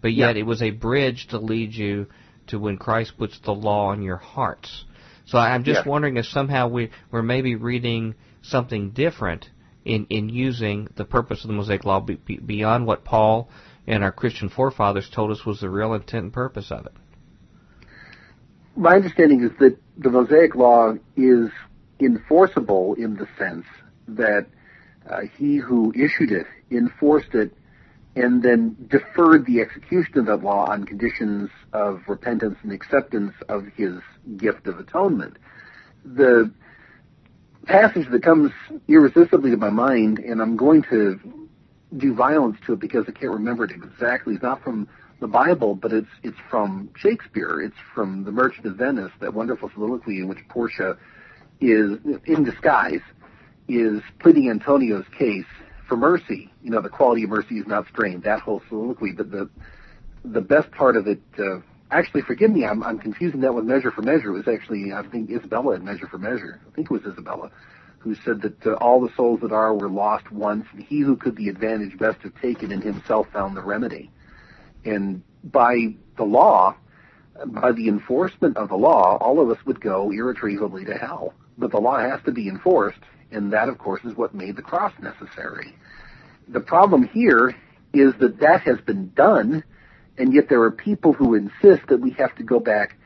but yet yeah. it was a bridge to lead you to when Christ puts the law in your hearts. So I'm just yeah. wondering if somehow we, we're maybe reading something different in, in using the purpose of the Mosaic Law be, be, beyond what Paul and our Christian forefathers told us was the real intent and purpose of it. My understanding is that the Mosaic Law is enforceable in the sense that uh, he who issued it enforced it and then deferred the execution of that law on conditions of repentance and acceptance of his gift of atonement. The passage that comes irresistibly to my mind, and I'm going to do violence to it because I can't remember it exactly, is not from the Bible, but it's it's from Shakespeare. It's from The Merchant of Venice, that wonderful soliloquy in which Portia is in disguise is pleading Antonio's case for mercy. You know, the quality of mercy is not strained. That whole soliloquy, but the the best part of it. Uh, actually, forgive me, I'm I'm confusing that with Measure for Measure. It was actually I think Isabella in Measure for Measure. I think it was Isabella who said that uh, all the souls that are were lost once, and he who could the advantage best have taken in himself found the remedy. And by the law, by the enforcement of the law, all of us would go irretrievably to hell. But the law has to be enforced, and that, of course, is what made the cross necessary. The problem here is that that has been done, and yet there are people who insist that we have to go back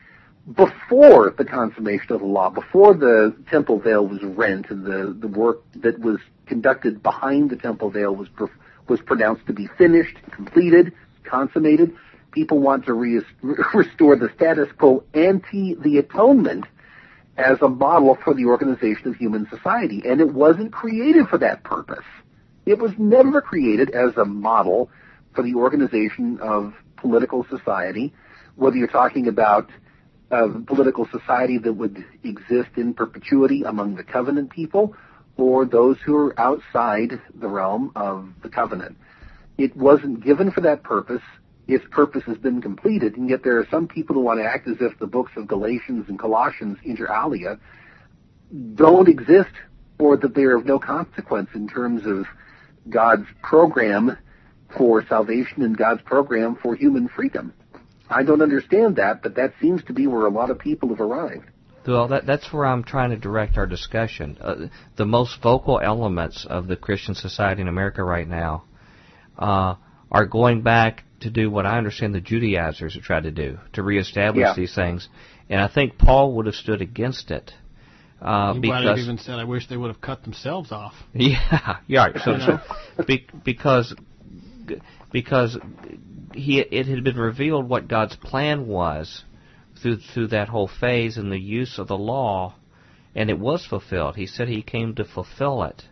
before the consummation of the law, before the temple veil was rent and the, the work that was conducted behind the temple veil was was pronounced to be finished, completed, consummated. People want to re- restore the status quo ante the atonement as a model for the organization of human society. And it wasn't created for that purpose. It was never created as a model for the organization of political society, whether you're talking about a political society that would exist in perpetuity among the covenant people or those who are outside the realm of the covenant. It wasn't given for that purpose its purpose has been completed, and yet there are some people who want to act as if the books of Galatians and Colossians, inter alia, don't exist or that they are of no consequence in terms of God's program for salvation and God's program for human freedom. I don't understand that, but that seems to be where a lot of people have arrived. Well, that, that's where I'm trying to direct our discussion. Uh, the most vocal elements of the Christian society in America right now uh, are going back to do what I understand the Judaizers have tried to do, to reestablish yeah. these things. And I think Paul would have stood against it. Uh, he because, might have even said, "I wish they would have cut themselves off." Yeah, yeah. Right. So, so be, because because he it had been revealed what God's plan was through through that whole phase and the use of the law, and it was fulfilled. He said he came to fulfill it.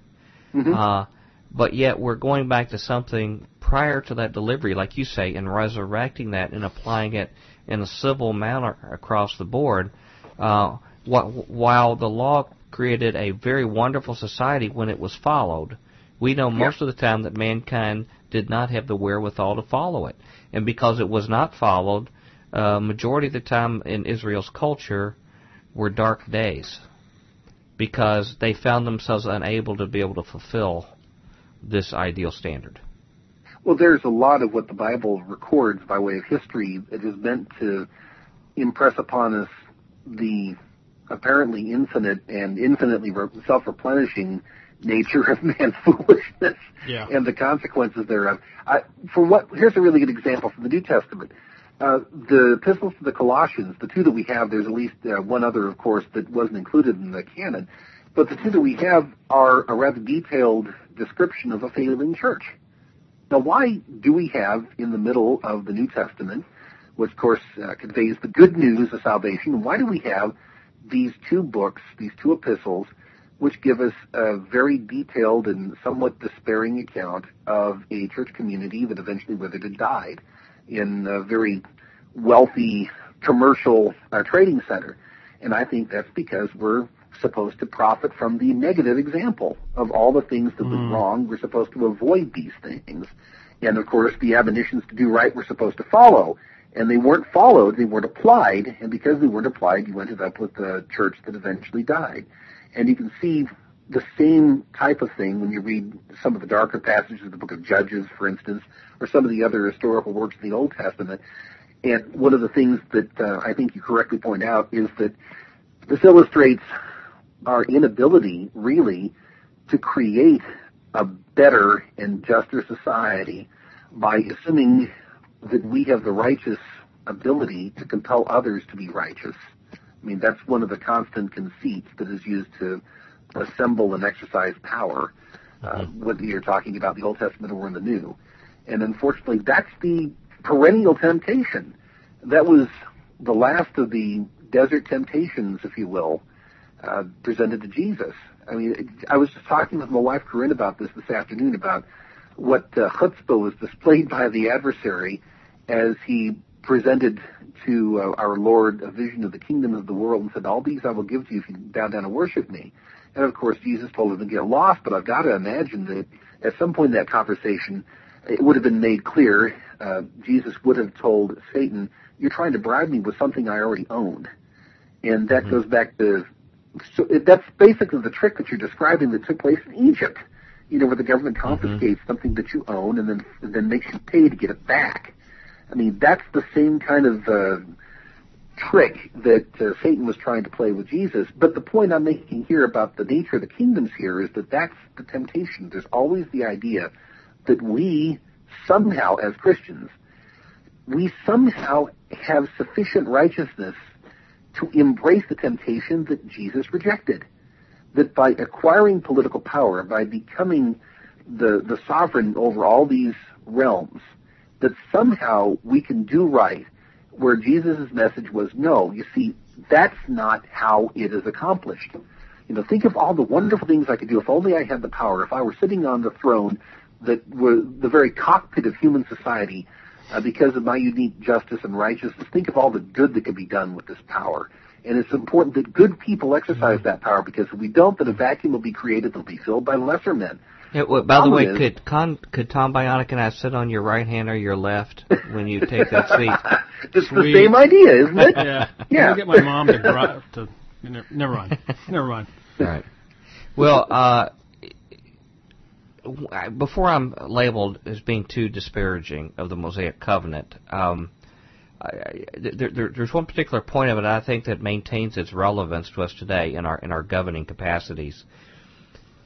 Mm-hmm. Uh, but yet we're going back to something prior to that delivery, like you say, and resurrecting that and applying it in a civil manner across the board, uh, while the law created a very wonderful society when it was followed, we know most of the time that mankind did not have the wherewithal to follow it. And because it was not followed, uh, majority of the time in Israel's culture were dark days because they found themselves unable to be able to fulfill this ideal standard. Well, there's a lot of what the Bible records by way of history. It is meant to impress upon us the apparently infinite and infinitely self-replenishing nature of man's foolishness yeah. and the consequences thereof. I, for what? Here's a really good example from the New Testament. Uh, the epistles to the Colossians, the two that we have, there's at least uh, one other, of course, that wasn't included in the canon, but the two that we have are a rather detailed description of a failing church. Now, why do we have in the middle of the New Testament, which of course uh, conveys the good news of salvation, why do we have these two books, these two epistles, which give us a very detailed and somewhat despairing account of a church community that eventually withered and died in a very wealthy commercial uh, trading center. And I think that's because we're supposed to profit from the negative example of all the things that mm. went wrong. We're supposed to avoid these things. And of course, the admonitions to do right we're supposed to follow and they weren't followed, they weren't applied, and because they weren't applied, you ended up with a church that eventually died. And you can see the same type of thing when you read some of the darker passages of the book of Judges, for instance, or some of the other historical works of the Old Testament. And one of the things that uh, I think you correctly point out is that this illustrates our inability, really, to create a better and juster society by assuming that we have the righteous ability to compel others to be righteous. I mean, that's one of the constant conceits that is used to assemble and exercise power, uh, mm-hmm. whether you're talking about the Old Testament or in the New. And unfortunately, that's the perennial temptation. That was the last of the desert temptations, if you will, uh, presented to Jesus. I mean, I was just talking with my wife Corinne about this this afternoon about what uh, chutzpah was displayed by the adversary as he presented to uh, our Lord a vision of the kingdom of the world and said, All these I will give to you if you bow down and worship me. And of course, Jesus told him to get lost, but I've got to imagine that at some point in that conversation, it would have been made clear, uh, Jesus would have told Satan, You're trying to bribe me with something I already owned. And that mm-hmm. goes back to, so that's basically the trick that you're describing that took place in Egypt you know, where the government mm-hmm. confiscates mm-hmm. something that you own and then and then makes you pay to get it back. I mean, that's the same kind of uh, trick that uh, Satan was trying to play with Jesus. But the point I'm making here about the nature of the kingdoms here is that that's the temptation. There's always the idea that we somehow, as Christians, we somehow have sufficient righteousness to embrace the temptation that Jesus rejected that by acquiring political power, by becoming the, the sovereign over all these realms, that somehow we can do right where Jesus' message was no. You see, that's not how it is accomplished. You know, think of all the wonderful things I could do if only I had the power, if I were sitting on the throne that were the very cockpit of human society uh, because of my unique justice and righteousness. Think of all the good that could be done with this power. And it's important that good people exercise that power because if we don't, then a vacuum will be created that will be filled by lesser men. Yeah, well, by the way, is, could Con, could Tom Bionic and I sit on your right hand or your left when you take that seat? it's Sweet. the same idea, isn't it? yeah. Yeah. get my mom to drive to. Never mind. Never mind. All right. Well, uh, before I'm labeled as being too disparaging of the Mosaic Covenant, um, I, there, there, there's one particular point of it I think that maintains its relevance to us today in our in our governing capacities.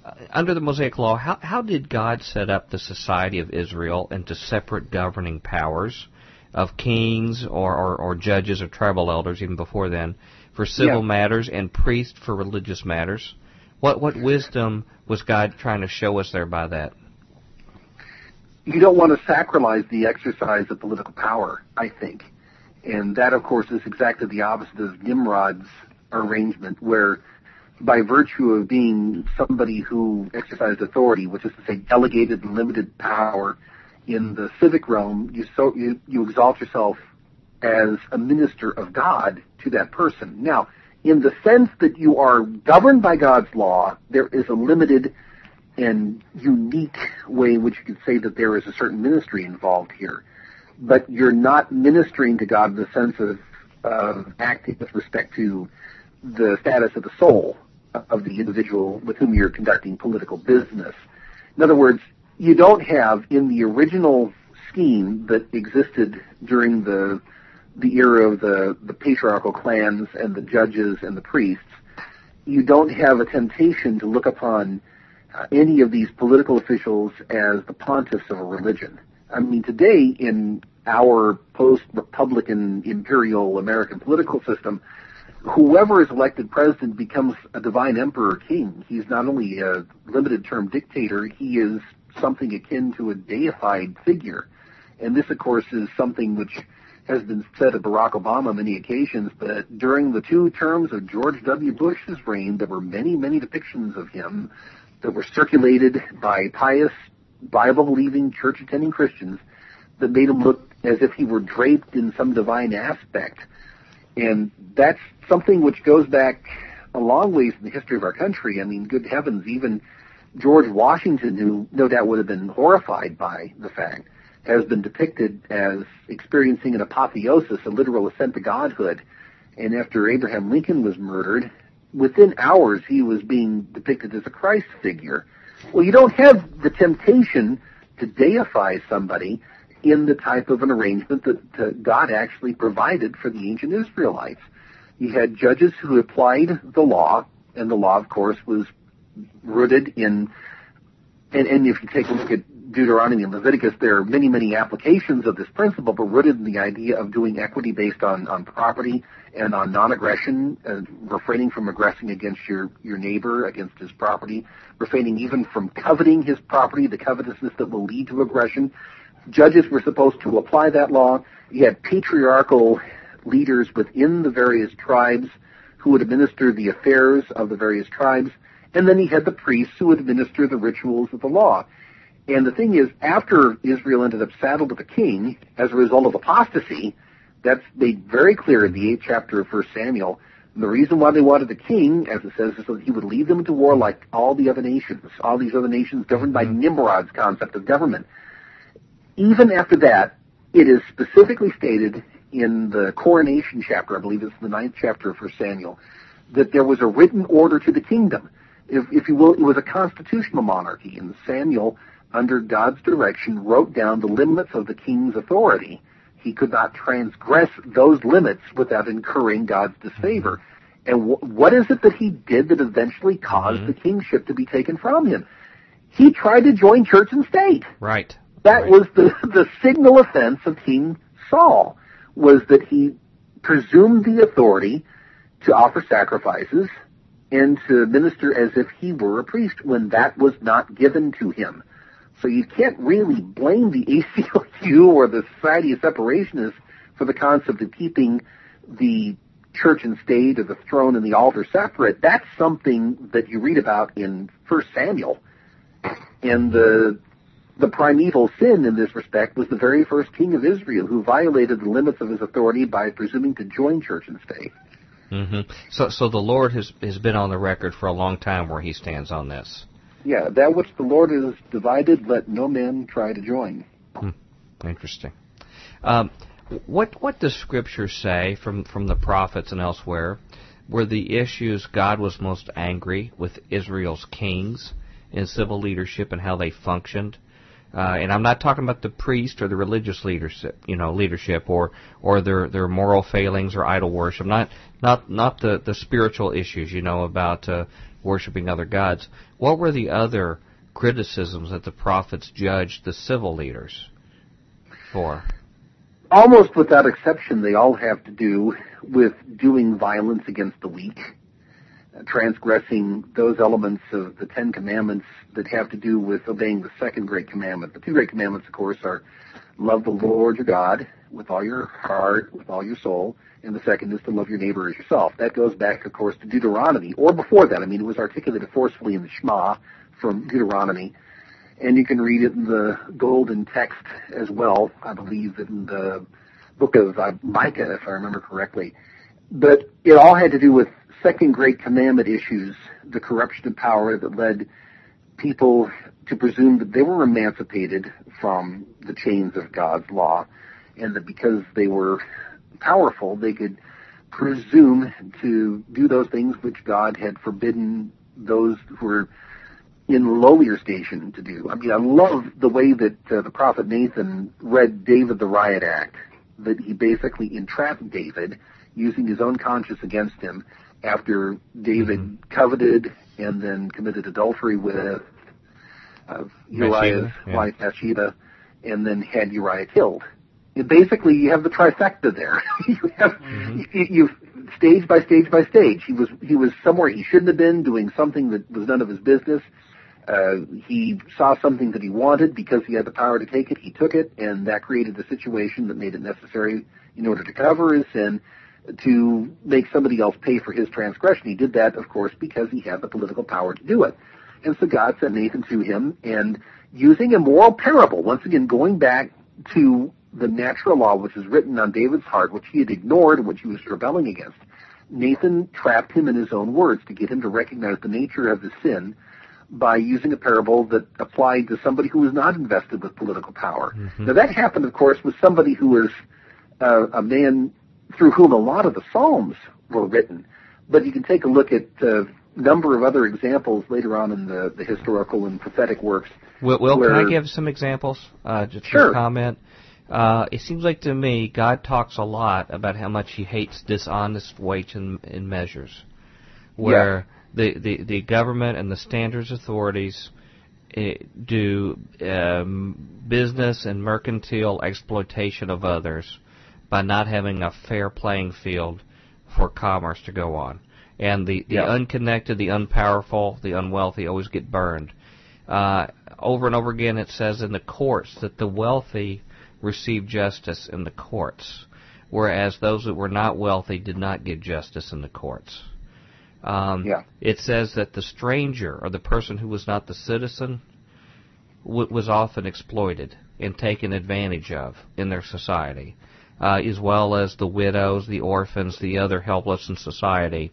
Uh, under the Mosaic Law, how how did God set up the society of Israel into separate governing powers of kings or, or, or judges or tribal elders even before then for civil yeah. matters and priests for religious matters? What what wisdom was God trying to show us there by that? You don't want to sacralize the exercise of political power, I think. And that, of course, is exactly the opposite of Nimrod's arrangement, where by virtue of being somebody who exercised authority, which is to say delegated and limited power, in the civic realm, you so you, you exalt yourself as a minister of God to that person. Now, in the sense that you are governed by God's law, there is a limited and unique way in which you could say that there is a certain ministry involved here. But you're not ministering to God in the sense of uh, acting with respect to the status of the soul of the individual with whom you're conducting political business. In other words, you don't have in the original scheme that existed during the the era of the, the patriarchal clans and the judges and the priests, you don't have a temptation to look upon uh, any of these political officials as the pontiffs of a religion. I mean, today in our post-Republican imperial American political system, whoever is elected president becomes a divine emperor king. He's not only a limited term dictator, he is something akin to a deified figure. And this, of course, is something which has been said of Barack Obama many occasions, but during the two terms of George W. Bush's reign, there were many, many depictions of him that were circulated by pious, Bible-believing, church-attending Christians that made him look as if he were draped in some divine aspect. And that's something which goes back a long ways in the history of our country. I mean, good heavens, even George Washington, who no doubt would have been horrified by the fact, has been depicted as experiencing an apotheosis, a literal ascent to godhood. And after Abraham Lincoln was murdered, within hours he was being depicted as a Christ figure. Well, you don't have the temptation to deify somebody in the type of an arrangement that God actually provided for the ancient Israelites. You had judges who applied the law, and the law, of course, was rooted in, and, and if you take a look at Deuteronomy and Leviticus, there are many, many applications of this principle, but rooted in the idea of doing equity based on, on property and on non-aggression, uh, refraining from aggressing against your, your neighbor, against his property, refraining even from coveting his property, the covetousness that will lead to aggression. Judges were supposed to apply that law. You had patriarchal leaders within the various tribes who would administer the affairs of the various tribes, and then he had the priests who would administer the rituals of the law. And the thing is, after Israel ended up saddled with a king as a result of apostasy, that's made very clear in the eighth chapter of First Samuel. And the reason why they wanted a king, as it says, is so that he would lead them into war like all the other nations, all these other nations governed by mm-hmm. Nimrod's concept of government. Even after that, it is specifically stated in the coronation chapter, I believe it's the ninth chapter of First Samuel, that there was a written order to the kingdom. If, if you will, it was a constitutional monarchy, and Samuel under God's direction, wrote down the limits of the king's authority. He could not transgress those limits without incurring God's disfavor. And w- what is it that he did that eventually caused mm-hmm. the kingship to be taken from him? He tried to join church and state. Right. That right. was the, the signal offense of King Saul, was that he presumed the authority to offer sacrifices and to minister as if he were a priest when that was not given to him. So you can't really blame the ACLU or the Society of Separationists for the concept of keeping the church and state or the throne and the altar separate. That's something that you read about in First Samuel. And the the primeval sin in this respect was the very first king of Israel who violated the limits of his authority by presuming to join church and state. Mm-hmm. So, so the Lord has has been on the record for a long time where He stands on this. Yeah, that which the Lord has divided, let no man try to join. Hmm. Interesting. Um, what what does Scripture say from from the prophets and elsewhere? Were the issues God was most angry with Israel's kings in civil leadership and how they functioned? Uh, and I'm not talking about the priest or the religious leadership, you know, leadership or or their their moral failings or idol worship. Not not not the the spiritual issues, you know, about uh, worshiping other gods. What were the other criticisms that the prophets judged the civil leaders for? Almost without exception, they all have to do with doing violence against the weak, transgressing those elements of the Ten Commandments that have to do with obeying the second great commandment. The two great commandments, of course, are love the Lord your God with all your heart, with all your soul, and the second is to love your neighbor as yourself. That goes back, of course, to Deuteronomy, or before that. I mean, it was articulated forcefully in the Shema from Deuteronomy. and you can read it in the golden text as well. I believe in the book of uh, Micah, if I remember correctly. But it all had to do with second great commandment issues, the corruption of power that led people to presume that they were emancipated from the chains of God's law, and that because they were powerful, they could presume to do those things which God had forbidden those who were in lowlier station to do. I mean, I love the way that uh, the prophet Nathan read David the Riot Act, that he basically entrapped David using his own conscience against him after David mm-hmm. coveted and then committed adultery with uh, Uriah's yeah. wife Bathsheba, and then had Uriah killed. Basically, you have the trifecta there. you have mm-hmm. you, stage by stage by stage. He was he was somewhere he shouldn't have been, doing something that was none of his business. Uh, he saw something that he wanted because he had the power to take it. He took it, and that created a situation that made it necessary in order to cover his sin to make somebody else pay for his transgression. He did that, of course, because he had the political power to do it. And so God sent Nathan to him, and using a moral parable, once again going back to the natural law which is written on David's heart, which he had ignored, which he was rebelling against, Nathan trapped him in his own words to get him to recognize the nature of his sin by using a parable that applied to somebody who was not invested with political power. Mm-hmm. Now that happened, of course, with somebody who was uh, a man through whom a lot of the Psalms were written. But you can take a look at a number of other examples later on in the, the historical and prophetic works. Will, Will can I give some examples? Uh, just sure. a comment. Uh, it seems like to me God talks a lot about how much He hates dishonest weights and, and measures, where yeah. the, the the government and the standards authorities uh, do um, business and mercantile exploitation of others by not having a fair playing field for commerce to go on. And the, the unconnected, the unpowerful, the unwealthy always get burned. Uh, over and over again it says in the courts that the wealthy receive justice in the courts, whereas those that were not wealthy did not get justice in the courts. Um, yeah. It says that the stranger or the person who was not the citizen w- was often exploited and taken advantage of in their society uh, as well as the widows, the orphans, the other helpless in society.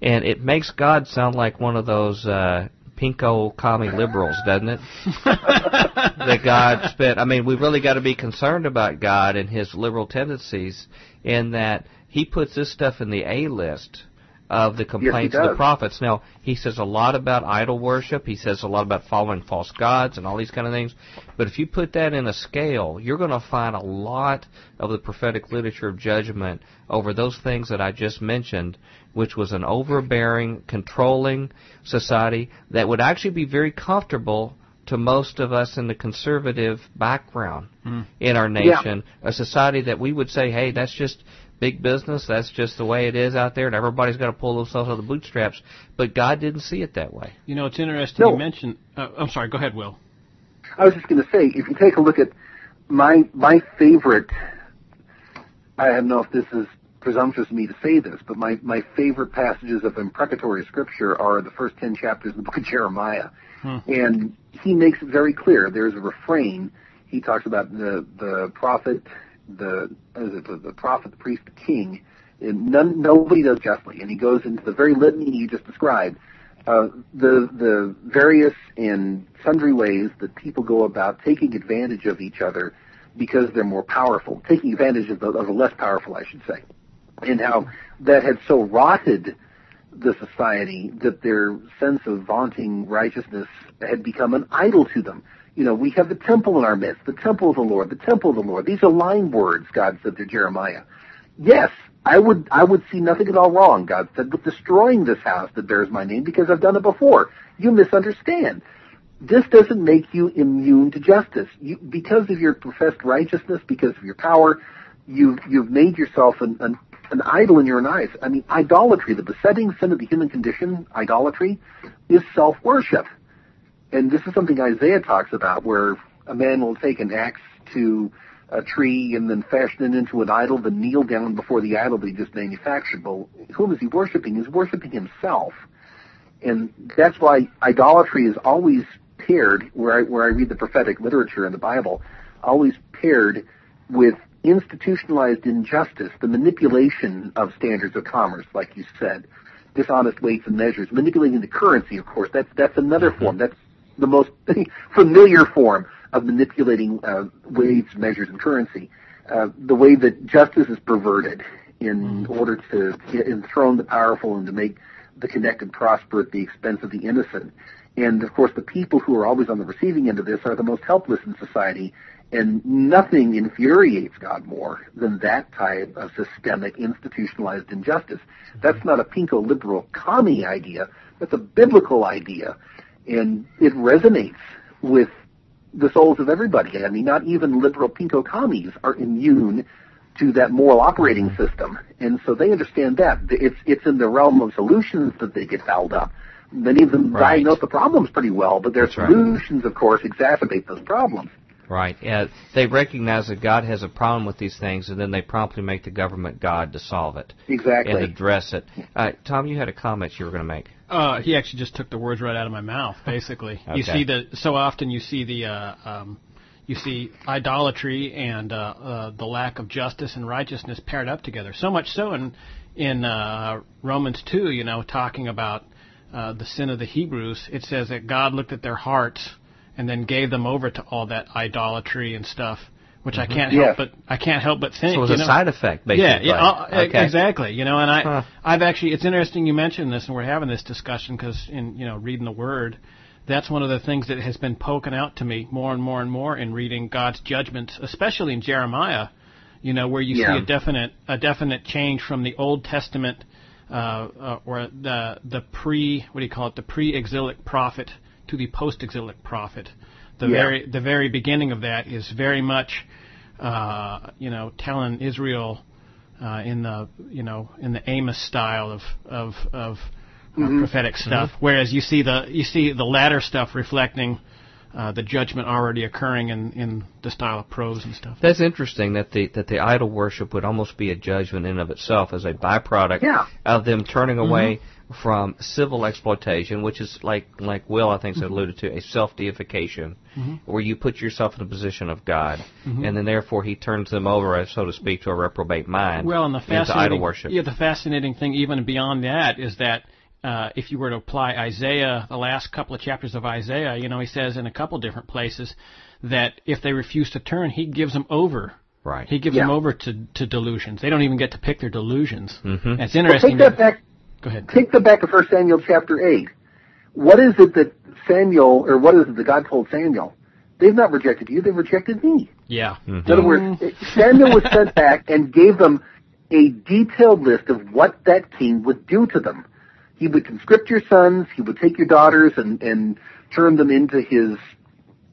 And it makes God sound like one of those uh, pinko commie liberals, doesn't it? that God spent. I mean, we really got to be concerned about God and His liberal tendencies, in that He puts this stuff in the A list of the complaints yes, of the prophets. Now, he says a lot about idol worship. He says a lot about following false gods and all these kind of things. But if you put that in a scale, you're going to find a lot of the prophetic literature of judgment over those things that I just mentioned, which was an overbearing, controlling society that would actually be very comfortable to most of us in the conservative background mm. in our nation, yeah. a society that we would say, hey, that's just big business. That's just the way it is out there, and everybody's got to pull themselves out of the bootstraps. But God didn't see it that way. You know, it's interesting no. you mentioned. Uh, I'm sorry. Go ahead, Will. I was just going to say, if you take a look at my my favorite, I don't know if this is presumptuous of me to say this, but my my favorite passages of imprecatory scripture are the first ten chapters of the book of Jeremiah, hmm. and he makes it very clear. There's a refrain. He talks about the the prophet the the, the prophet, the priest, the king, and none, nobody does justly. And he goes into the very litany you just described, uh, the the various and sundry ways that people go about taking advantage of each other because they're more powerful, taking advantage of the, of the less powerful, I should say, and how that had so rotted the society that their sense of vaunting righteousness had become an idol to them you know, we have the temple in our midst, the temple of the Lord, the temple of the Lord. These are line words, God said to Jeremiah. Yes, I would, I would see nothing at all wrong, God said, with destroying this house that bears my name because I've done it before. You misunderstand. This doesn't make you immune to justice. You, because of your professed righteousness, because of your power, you've, you've made yourself an, an, an idol in your own eyes. I mean, idolatry, the besetting sin of the human condition, idolatry, is self-worship and this is something Isaiah talks about, where a man will take an axe to a tree and then fashion it into an idol, then kneel down before the idol that he just manufactured. Well, whom is he worshiping? He's worshiping himself. And that's why idolatry is always paired where I where I read the prophetic literature in the Bible, always paired with institutionalized injustice, the manipulation of standards of commerce, like you said, dishonest weights and measures, manipulating the currency, of course. That's that's another form. Mm-hmm. That's the most familiar form of manipulating uh, weights, measures, and currency. Uh, the way that justice is perverted in order to enthrone the powerful and to make the connected prosper at the expense of the innocent. And of course, the people who are always on the receiving end of this are the most helpless in society. And nothing infuriates God more than that type of systemic, institutionalized injustice. That's not a pinko liberal commie idea. That's a biblical idea. And it resonates with the souls of everybody. I mean, not even liberal pinko commies are immune to that moral operating system. And so they understand that. It's, it's in the realm of solutions that they get fouled up. Many of them right. diagnose the problems pretty well, but their That's solutions, right. of course, exacerbate those problems. Right. Yeah, they recognize that God has a problem with these things, and then they promptly make the government God to solve it. Exactly. And address it. Uh, Tom, you had a comment you were going to make. Uh, he actually just took the words right out of my mouth. Basically, okay. you see the so often you see the uh, um, you see idolatry and uh, uh, the lack of justice and righteousness paired up together. So much so in in uh, Romans two, you know, talking about uh, the sin of the Hebrews, it says that God looked at their hearts and then gave them over to all that idolatry and stuff, which mm-hmm. I can't help but I can't help but think. So it was a know? side effect, basically. Yeah, yeah, uh, okay. exactly. You know, and I huh. I've actually it's interesting you mentioned this and we're having this discussion because in you know reading the Word that's one of the things that has been poking out to me more and more and more in reading God's judgments, especially in Jeremiah. You know, where you yeah. see a definite a definite change from the Old Testament uh, uh, or the the pre what do you call it the pre-exilic prophet to the post-exilic prophet. The yeah. very the very beginning of that is very much uh, you know telling Israel uh, in the you know in the Amos style of of of mm-hmm. prophetic stuff. Mm-hmm. Whereas you see the you see the latter stuff reflecting uh, the judgment already occurring in, in the style of prose and stuff. That's interesting that the that the idol worship would almost be a judgment in of itself as a byproduct yeah. of them turning away mm-hmm. From civil exploitation, which is like like Will I think mm-hmm. alluded to a self deification, mm-hmm. where you put yourself in the position of God, mm-hmm. and then therefore He turns them over, so to speak, to a reprobate mind. Well, and the fascinating idol worship. Yeah, the fascinating thing even beyond that is that uh, if you were to apply Isaiah, the last couple of chapters of Isaiah, you know, he says in a couple different places that if they refuse to turn, he gives them over. Right. He gives yeah. them over to, to delusions. They don't even get to pick their delusions. Mm-hmm. And it's interesting. Well, take that back. Go ahead. Take that back to 1 Samuel chapter 8. What is it that Samuel, or what is it that God told Samuel? They've not rejected you, they've rejected me. Yeah. Mm-hmm. In other words, Samuel was sent back and gave them a detailed list of what that king would do to them he would conscript your sons, he would take your daughters and, and turn them into his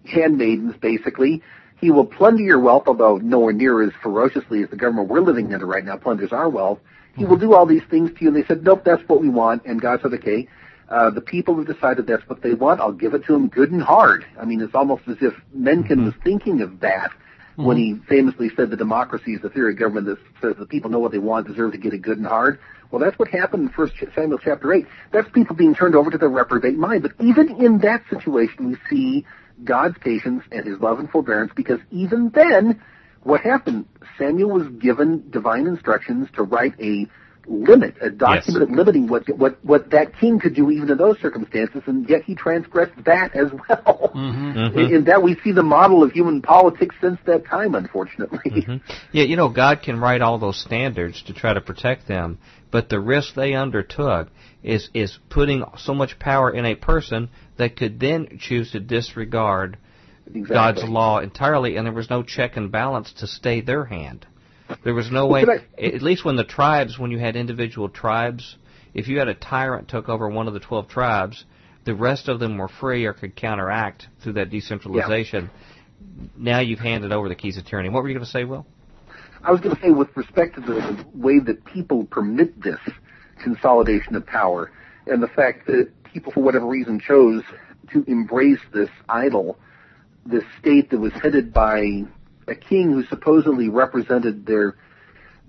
handmaidens, basically. He will plunder your wealth, although nowhere near as ferociously as the government we're living under right now plunders our wealth. He will do all these things to you, and they said, nope, that's what we want. And God said, okay, uh, the people have decided that's what they want. I'll give it to them good and hard. I mean, it's almost as if Mencken mm-hmm. was thinking of that mm-hmm. when he famously said the democracy is the theory of government that says the people know what they want, deserve to get it good and hard. Well, that's what happened in First Samuel chapter eight. That's people being turned over to the reprobate mind. But even in that situation, we see God's patience and His love and forbearance, because even then, what happened? Samuel was given divine instructions to write a limit, a document yes. limiting what what what that king could do even in those circumstances, and yet he transgressed that as well. Mm-hmm. Mm-hmm. In, in that we see the model of human politics since that time, unfortunately. Mm-hmm. Yeah, you know, God can write all those standards to try to protect them, but the risk they undertook is is putting so much power in a person that could then choose to disregard exactly. God's law entirely, and there was no check and balance to stay their hand. There was no way, at least when the tribes, when you had individual tribes, if you had a tyrant took over one of the 12 tribes, the rest of them were free or could counteract through that decentralization. Yeah. Now you've handed over the keys of tyranny. What were you going to say, Will? I was going to say, with respect to the way that people permit this consolidation of power, and the fact that people, for whatever reason, chose to embrace this idol, this state that was headed by a king who supposedly represented their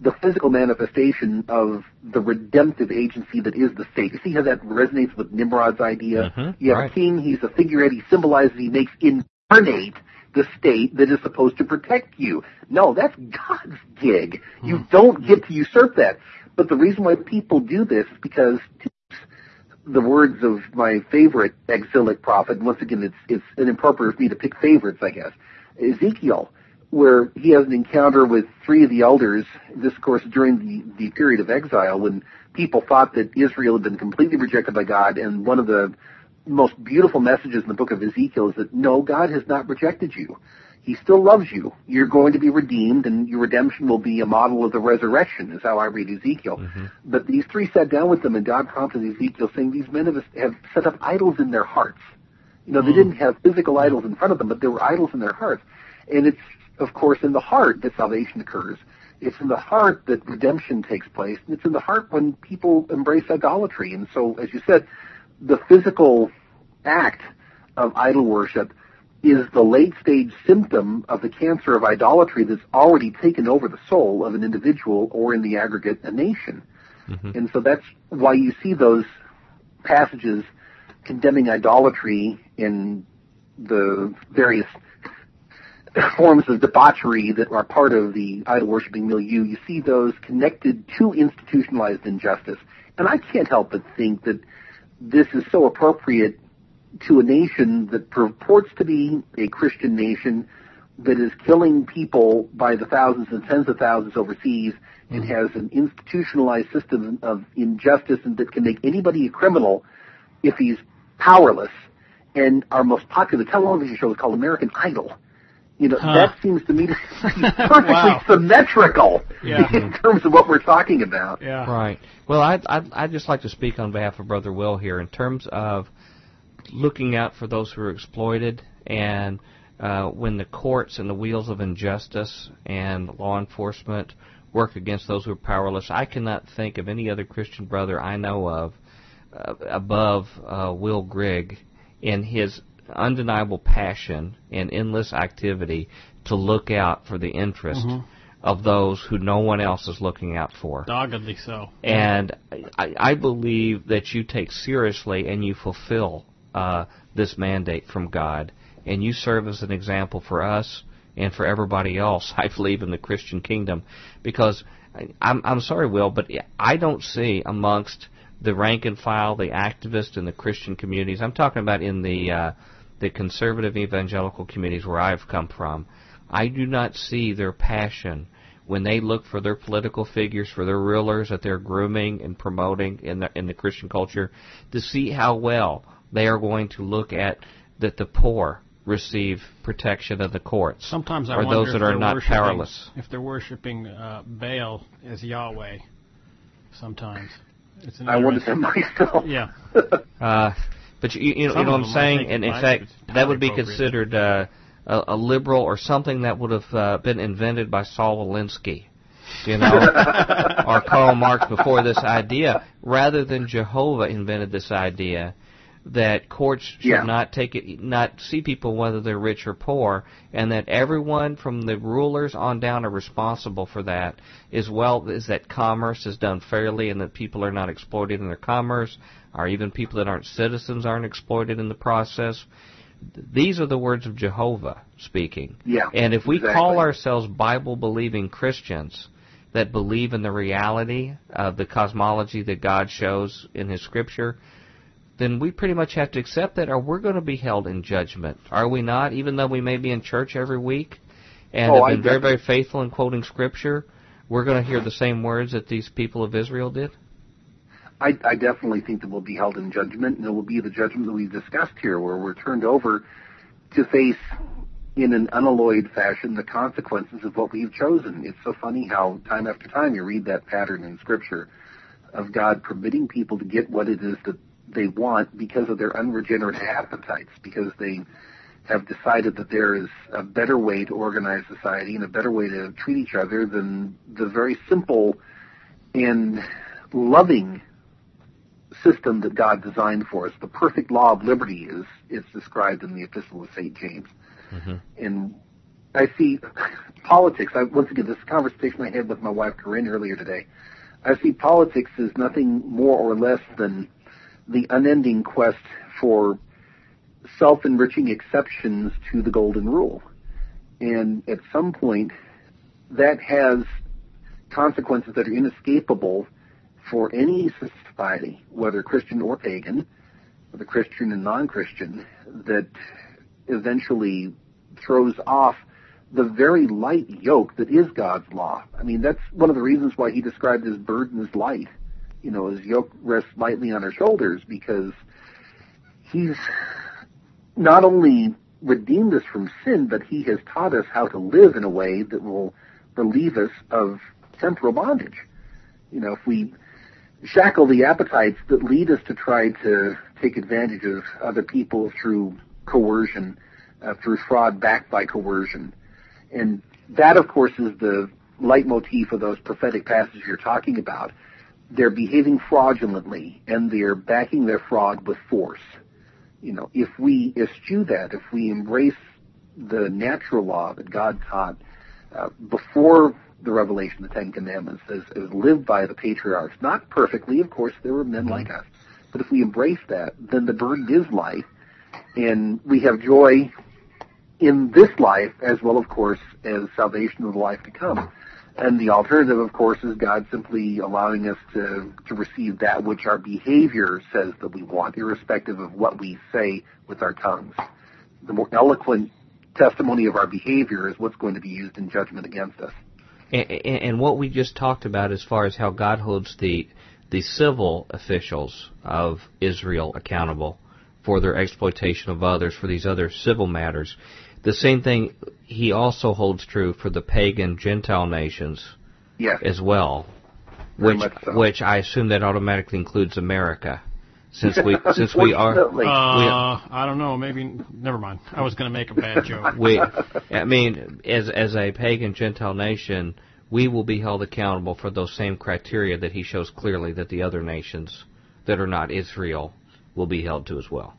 the physical manifestation of the redemptive agency that is the state. You see how that resonates with Nimrod's idea? Mm-hmm, you have right. a king, he's a figurehead, he symbolizes, he makes incarnate the state that is supposed to protect you. No, that's God's gig. You don't get to usurp that. But the reason why people do this is because the words of my favorite exilic prophet, once again, it's, it's inappropriate for me to pick favorites, I guess, Ezekiel, where he has an encounter with three of the elders, this of course during the, the period of exile when people thought that Israel had been completely rejected by God, and one of the most beautiful messages in the book of Ezekiel is that no, God has not rejected you. He still loves you. You're going to be redeemed, and your redemption will be a model of the resurrection, is how I read Ezekiel. Mm-hmm. But these three sat down with them, and God prompted Ezekiel, saying, These men have, have set up idols in their hearts. You know, they mm. didn't have physical idols in front of them, but there were idols in their hearts. And it's, of course, in the heart that salvation occurs. It's in the heart that redemption takes place, and it's in the heart when people embrace idolatry. And so, as you said, the physical act of idol worship is the late stage symptom of the cancer of idolatry that's already taken over the soul of an individual or in the aggregate a nation. Mm-hmm. And so that's why you see those passages condemning idolatry in the various forms of debauchery that are part of the idol worshiping milieu. You see those connected to institutionalized injustice. And I can't help but think that this is so appropriate to a nation that purports to be a Christian nation that is killing people by the thousands and tens of thousands overseas and mm-hmm. has an institutionalized system of injustice and that can make anybody a criminal if he's powerless. And our most popular television show is called American Idol. You know, Huh. that seems to me to be perfectly Wow. symmetrical Yeah. in terms of what we're talking about. Yeah. Right. Well, I'd, I'd, I'd just like to speak on behalf of Brother Will here in terms of looking out for those who are exploited and uh, when the courts and the wheels of injustice and law enforcement work against those who are powerless. I cannot think of any other Christian brother I know of uh, above uh, Will Grigg in his undeniable passion and endless activity to look out for the interest of those who no one else is looking out for. Doggedly so. And I, I believe that you take seriously and you fulfill uh, this mandate from God, and you serve as an example for us and for everybody else. I believe in the Christian kingdom, because I'm I'm sorry, Will, but I don't see amongst the rank and file, the activists in the Christian communities. I'm talking about in the uh, the conservative evangelical communities where I've come from. I do not see their passion when they look for their political figures, for their rulers that they're grooming and promoting in the in the Christian culture, to see how well they are going to look at that the poor receive protection of the courts, Sometimes I or wonder those that are they're not worshiping, powerless. If they're worshiping uh, Baal as Yahweh, sometimes it's an I wonder interesting- that myself. Yeah. Uh, but you, you know, Some you know what I'm saying, and in fact, that would be considered uh, a, a liberal or something that would have uh, been invented by Saul Alinsky, you know, or Karl Marx before this idea, rather than Jehovah invented this idea that courts should Yeah. not take it, not see people whether they're rich or poor, and that everyone from the rulers on down are responsible for that, as well as that commerce is done fairly and that people are not exploited in their commerce, or even people that aren't citizens aren't exploited in the process. These are the words of Jehovah speaking. Yeah, And if we exactly. call ourselves Bible believing Christians that believe in the reality of the cosmology that God shows in His Scripture, then we pretty much have to accept that, or we're going to be held in judgment. Are we not? Even though we may be in church every week and Oh, have been very, very faithful in quoting Scripture, we're going to hear the same words that these people of Israel did? I, I definitely think that we'll be held in judgment, and it will be the judgment that we've discussed here, where we're turned over to face in an unalloyed fashion the consequences of what we've chosen. It's so funny how time after time you read that pattern in Scripture of God permitting people to get what it is that they want because of their unregenerate appetites, because they have decided that there is a better way to organize society and a better way to treat each other than the very simple and loving system that God designed for us. The perfect law of liberty is is described in the Epistle of St. James. Mm-hmm. And I see politics. I, once again, this conversation I had with my wife Corinne earlier today. I see politics as nothing more or less than the unending quest for self-enriching exceptions to the golden rule. And at some point, that has consequences that are inescapable for any society, whether Christian or pagan, whether Christian and non-Christian, that eventually throws off the very light yoke that is God's law. I mean, that's one of the reasons why he described his burden as light. You know, his yoke rests lightly on our shoulders because he's not only redeemed us from sin, but he has taught us how to live in a way that will relieve us of temporal bondage. You know, if we shackle the appetites that lead us to try to take advantage of other people through coercion, uh, through fraud backed by coercion. And that, of course, is the leitmotif of those prophetic passages you're talking about. They're behaving fraudulently and they're backing their fraud with force. You know, if we eschew that, if we embrace the natural law that God taught uh, before the revelation, the Ten Commandments, as, as lived by the patriarchs, not perfectly, of course, there were men like us, but if we embrace that, then the burden is light, and we have joy in this life as well, of course, as salvation of the life to come. And the alternative, of course, is God simply allowing us to, to receive that which our behavior says that we want, irrespective of what we say with our tongues. The more eloquent testimony of our behavior is what's going to be used in judgment against us. And, and what we just talked about as far as how God holds the the civil officials of Israel accountable for their exploitation of others for these other civil matters. The same thing he also holds true for the pagan Gentile nations yes. as well. Very which so. which I assume that automatically includes America. Since we since we are uh, we, I don't know, maybe never mind. I was going to make a bad joke. We I mean as as a pagan Gentile nation, we will be held accountable for those same criteria that he shows clearly that the other nations that are not Israel will be held to as well.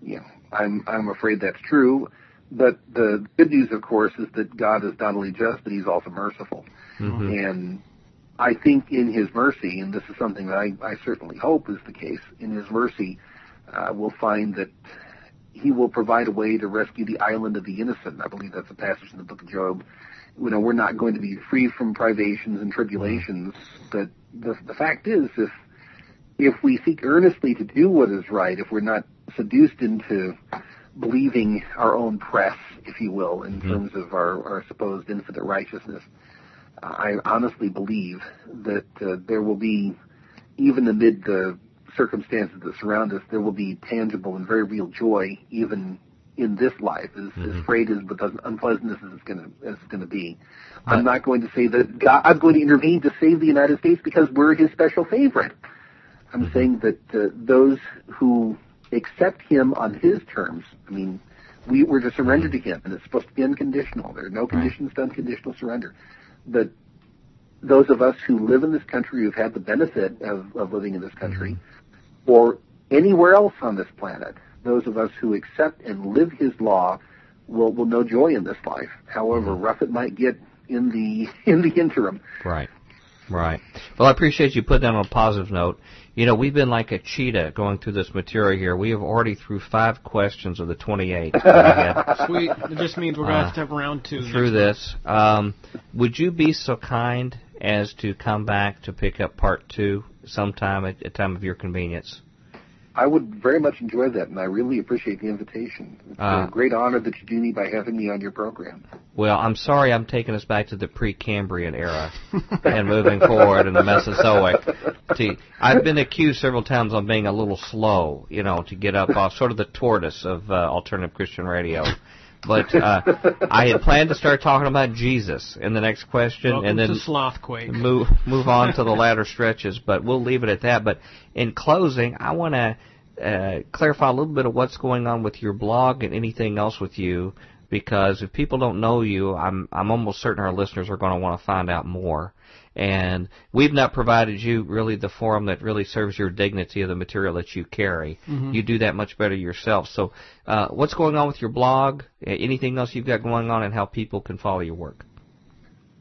Yeah, I'm I'm afraid that's true. But the good news, of course, is that God is not only just, but He's also merciful. Mm-hmm. And I think in His mercy, and this is something that I, I certainly hope is the case, in His mercy, uh, we'll find that He will provide a way to rescue the island of the innocent. I believe that's a passage in the book of Job. You know, we're not going to be free from privations and tribulations, but the, the fact is, if if we seek earnestly to do what is right, if we're not seduced into believing our own press, if you will, in mm-hmm. terms of our, our supposed infinite righteousness. I honestly believe that uh, there will be, even amid the circumstances that surround us, there will be tangible and very real joy, even in this life, as, mm-hmm. as frayed as with unpleasantness as it's going to as it's going to be. I'm not going to say that God's going to intervene to save the United States because we're His special favorite. I'm mm-hmm. saying that uh, those who accept him on his terms. I mean, we were to surrender to him, and it's supposed to be unconditional. There are no conditions to unconditional surrender. But those of us who live in this country, who've had the benefit of, of living in this country, mm-hmm. or anywhere else on this planet, those of us who accept and live his law will will know joy in this life. However mm-hmm. rough it might get in the in the interim. Right. Right. Well, I appreciate you putting that on a positive note. You know, we've been like a cheetah going through this material here. We have already through five questions of the 28. Sweet. It just means we're going to have to have round two. Through this. Um, would you be so kind as to come back to pick up part two sometime at a time of your convenience? I would very much enjoy that, and I really appreciate the invitation. It's uh, a great honor that you do me by having me on your program. Well, I'm sorry I'm taking us back to the Precambrian era and moving forward in the Mesozoic. See, I've been accused several times of being a little slow, you know, to get up off sort of the tortoise of uh, alternative Christian radio. But uh, I had planned to start talking about Jesus in the next question, Welcome and then Slothquake. move move on to the latter stretches. But we'll leave it at that. But in closing, I want to uh, clarify a little bit of what's going on with your blog and anything else with you, because if people don't know you, I'm I'm almost certain our listeners are going to want to find out more. And we've not provided you really the forum that really serves your dignity of the material that you carry. Mm-hmm. You do that much better yourself. So, uh, what's going on with your blog? Uh, Anything else you've got going on, and how people can follow your work?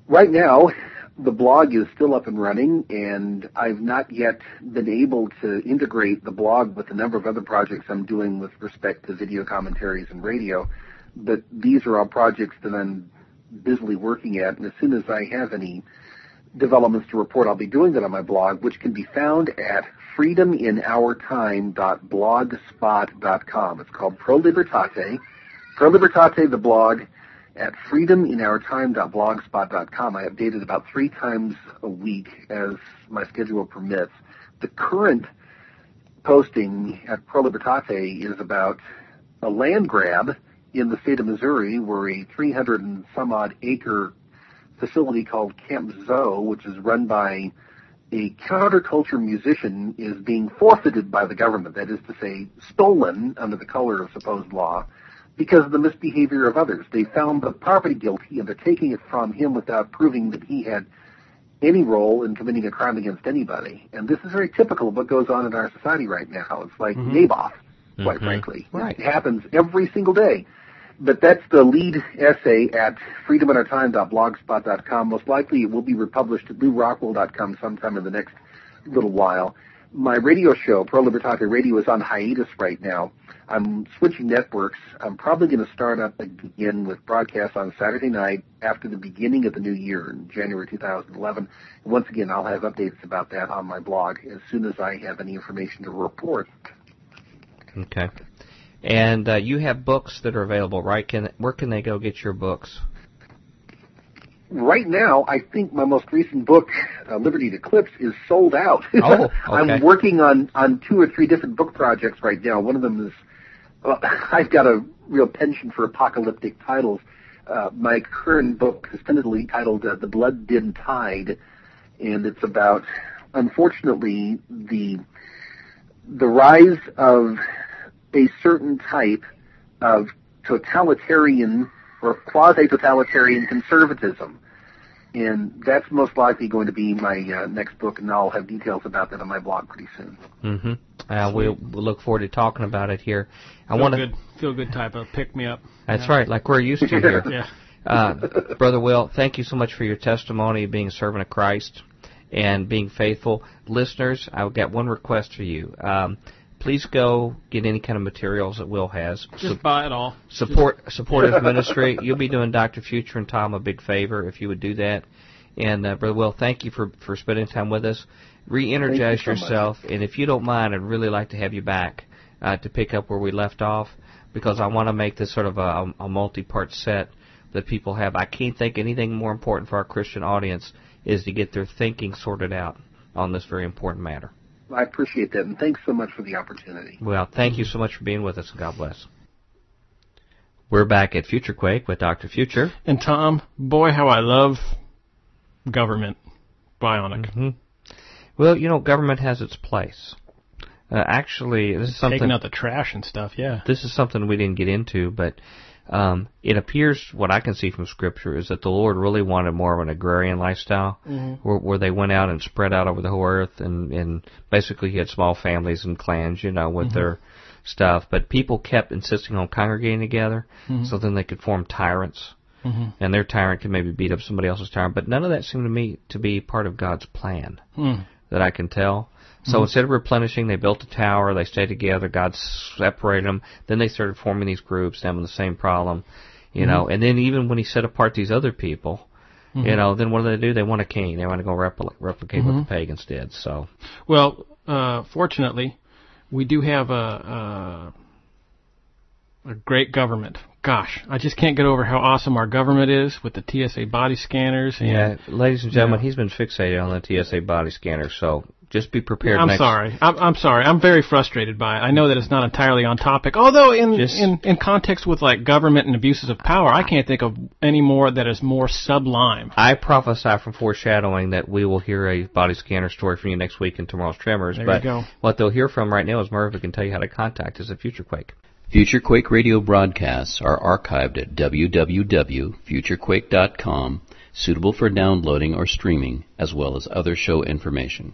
Right now, the blog is still up and running, and I've not yet been able to integrate the blog with a number of other projects I'm doing with respect to video commentaries and radio. But these are all projects that I'm busily working at, and as soon as I have any developments to report, I'll be doing that on my blog, which can be found at freedominourtime.blogspot.com. It's called Pro Libertate. Pro Libertate, the blog, at freedominourtime.blogspot.com. I update it about three times a week as my schedule permits. The current posting at Pro Libertate is about a land grab in the state of Missouri where a 300 and some odd acre facility called Camp Zoe, which is run by a counterculture musician, is being forfeited by the government. That is to say, stolen under the color of supposed law because of the misbehavior of others. They found the property guilty and they're taking it from him without proving that he had any role in committing a crime against anybody. And this is very typical of what goes on in our society right now. It's like Mhm. Naboth, quite Mhm. frankly. Right. It happens every single day. But that's the lead essay at freedominourtime.blogspot.com. Most likely it will be republished at lewrockwell.com sometime in the next little while. My radio show, Pro Libertate Radio, is on hiatus right now. I'm switching networks. I'm probably going to start up again with broadcasts on Saturday night after the beginning of the new year in January 2011. And once again, I'll have updates about that on my blog as soon as I have any information to report. Okay. And uh, you have books that are available, right? Can where can they go get your books? Right now, I think my most recent book, uh, Liberty Eclipse, is sold out. Oh, okay. I'm working on on two or three different book projects right now. One of them is well, I've got a real penchant for apocalyptic titles. Uh, my current book is tentatively titled uh, "The Blood Dimmed Tide," and it's about, unfortunately, the the rise of a certain type of totalitarian or quasi-totalitarian conservatism. And that's most likely going to be my uh, next book, and I'll have details about that on my blog pretty soon. Mm-hmm. Uh, we'll, we'll look forward to talking about it here. I want to. feel good type of pick me up. That's Yeah. right, like we're used to here. Yeah. Uh, Brother Will, thank you so much for your testimony of being a servant of Christ and being faithful. Listeners, I've got one request for you. Um, please go get any kind of materials that Will has. Just buy it all. support support his ministry. You'll be doing Dr. Future and Tom a big favor if you would do that. And uh, Brother Will, thank you for for spending time with us. Re-energize Thank you so much. yourself, and if you don't mind, I'd really like to have you back uh, to pick up where we left off because I want to make this sort of a, a multi-part set that people have. I can't think anything more important for our Christian audience is to get their thinking sorted out on this very important matter. I appreciate that, and thanks so much for the opportunity. Well, thank you so much for being with us, and God bless. We're back at Future Quake with Dr. Future. And Tom, boy, how I love government. Bionic. hmm Well, you know, government has its place. Uh, actually, this is something. Taking out the trash and stuff, yeah. This is something we didn't get into, but um, it appears what I can see from Scripture is that the Lord really wanted more of an agrarian lifestyle, where, where they went out and spread out over the whole earth, and, and basically he had small families and clans, you know, with their stuff. But people kept insisting on congregating together, so then they could form tyrants hmm and their tyrant could maybe beat up somebody else's tyrant. But none of that seemed to me to be part of God's plan Hmm. that I can tell. So mm-hmm. instead of replenishing, they built a tower. They stayed together. God separated them. Then they started forming these groups, having the same problem, you mm-hmm. know. And then even when He set apart these other people, you mm-hmm. know, then what do they do? They want a king. They want to go repli- replicate what the pagans did. So Well, uh, fortunately, we do have a, a a great government. Gosh, I just can't get over how awesome our government is with the TSA body scanners. And yeah, ladies and gentlemen, Yeah. he's been fixated on the TSA body scanner. So just be prepared. I'm next, sorry. I'm, I'm sorry. I'm very frustrated by it. I know that it's not entirely on topic. Although in, Just- in in context with like government and abuses of power, I can't think of any more that is more sublime. I prophesy from foreshadowing that we will hear a body scanner story from you next week in tomorrow's Tremors. There but you go. what they'll hear from right now is Merv who can tell you how to contact us at Future Quake. Future Quake radio broadcasts are archived at www.futurequake.com suitable for downloading or streaming, as well as other show information.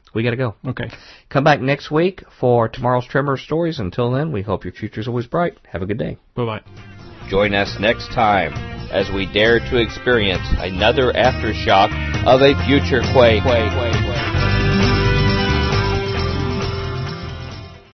We got to go. Okay. Come back next week for tomorrow's Tremor Stories. Until then, we hope your future's always bright. Have a good day. Bye bye. Join us next time as we dare to experience another aftershock of a future quake. quake, quake, quake.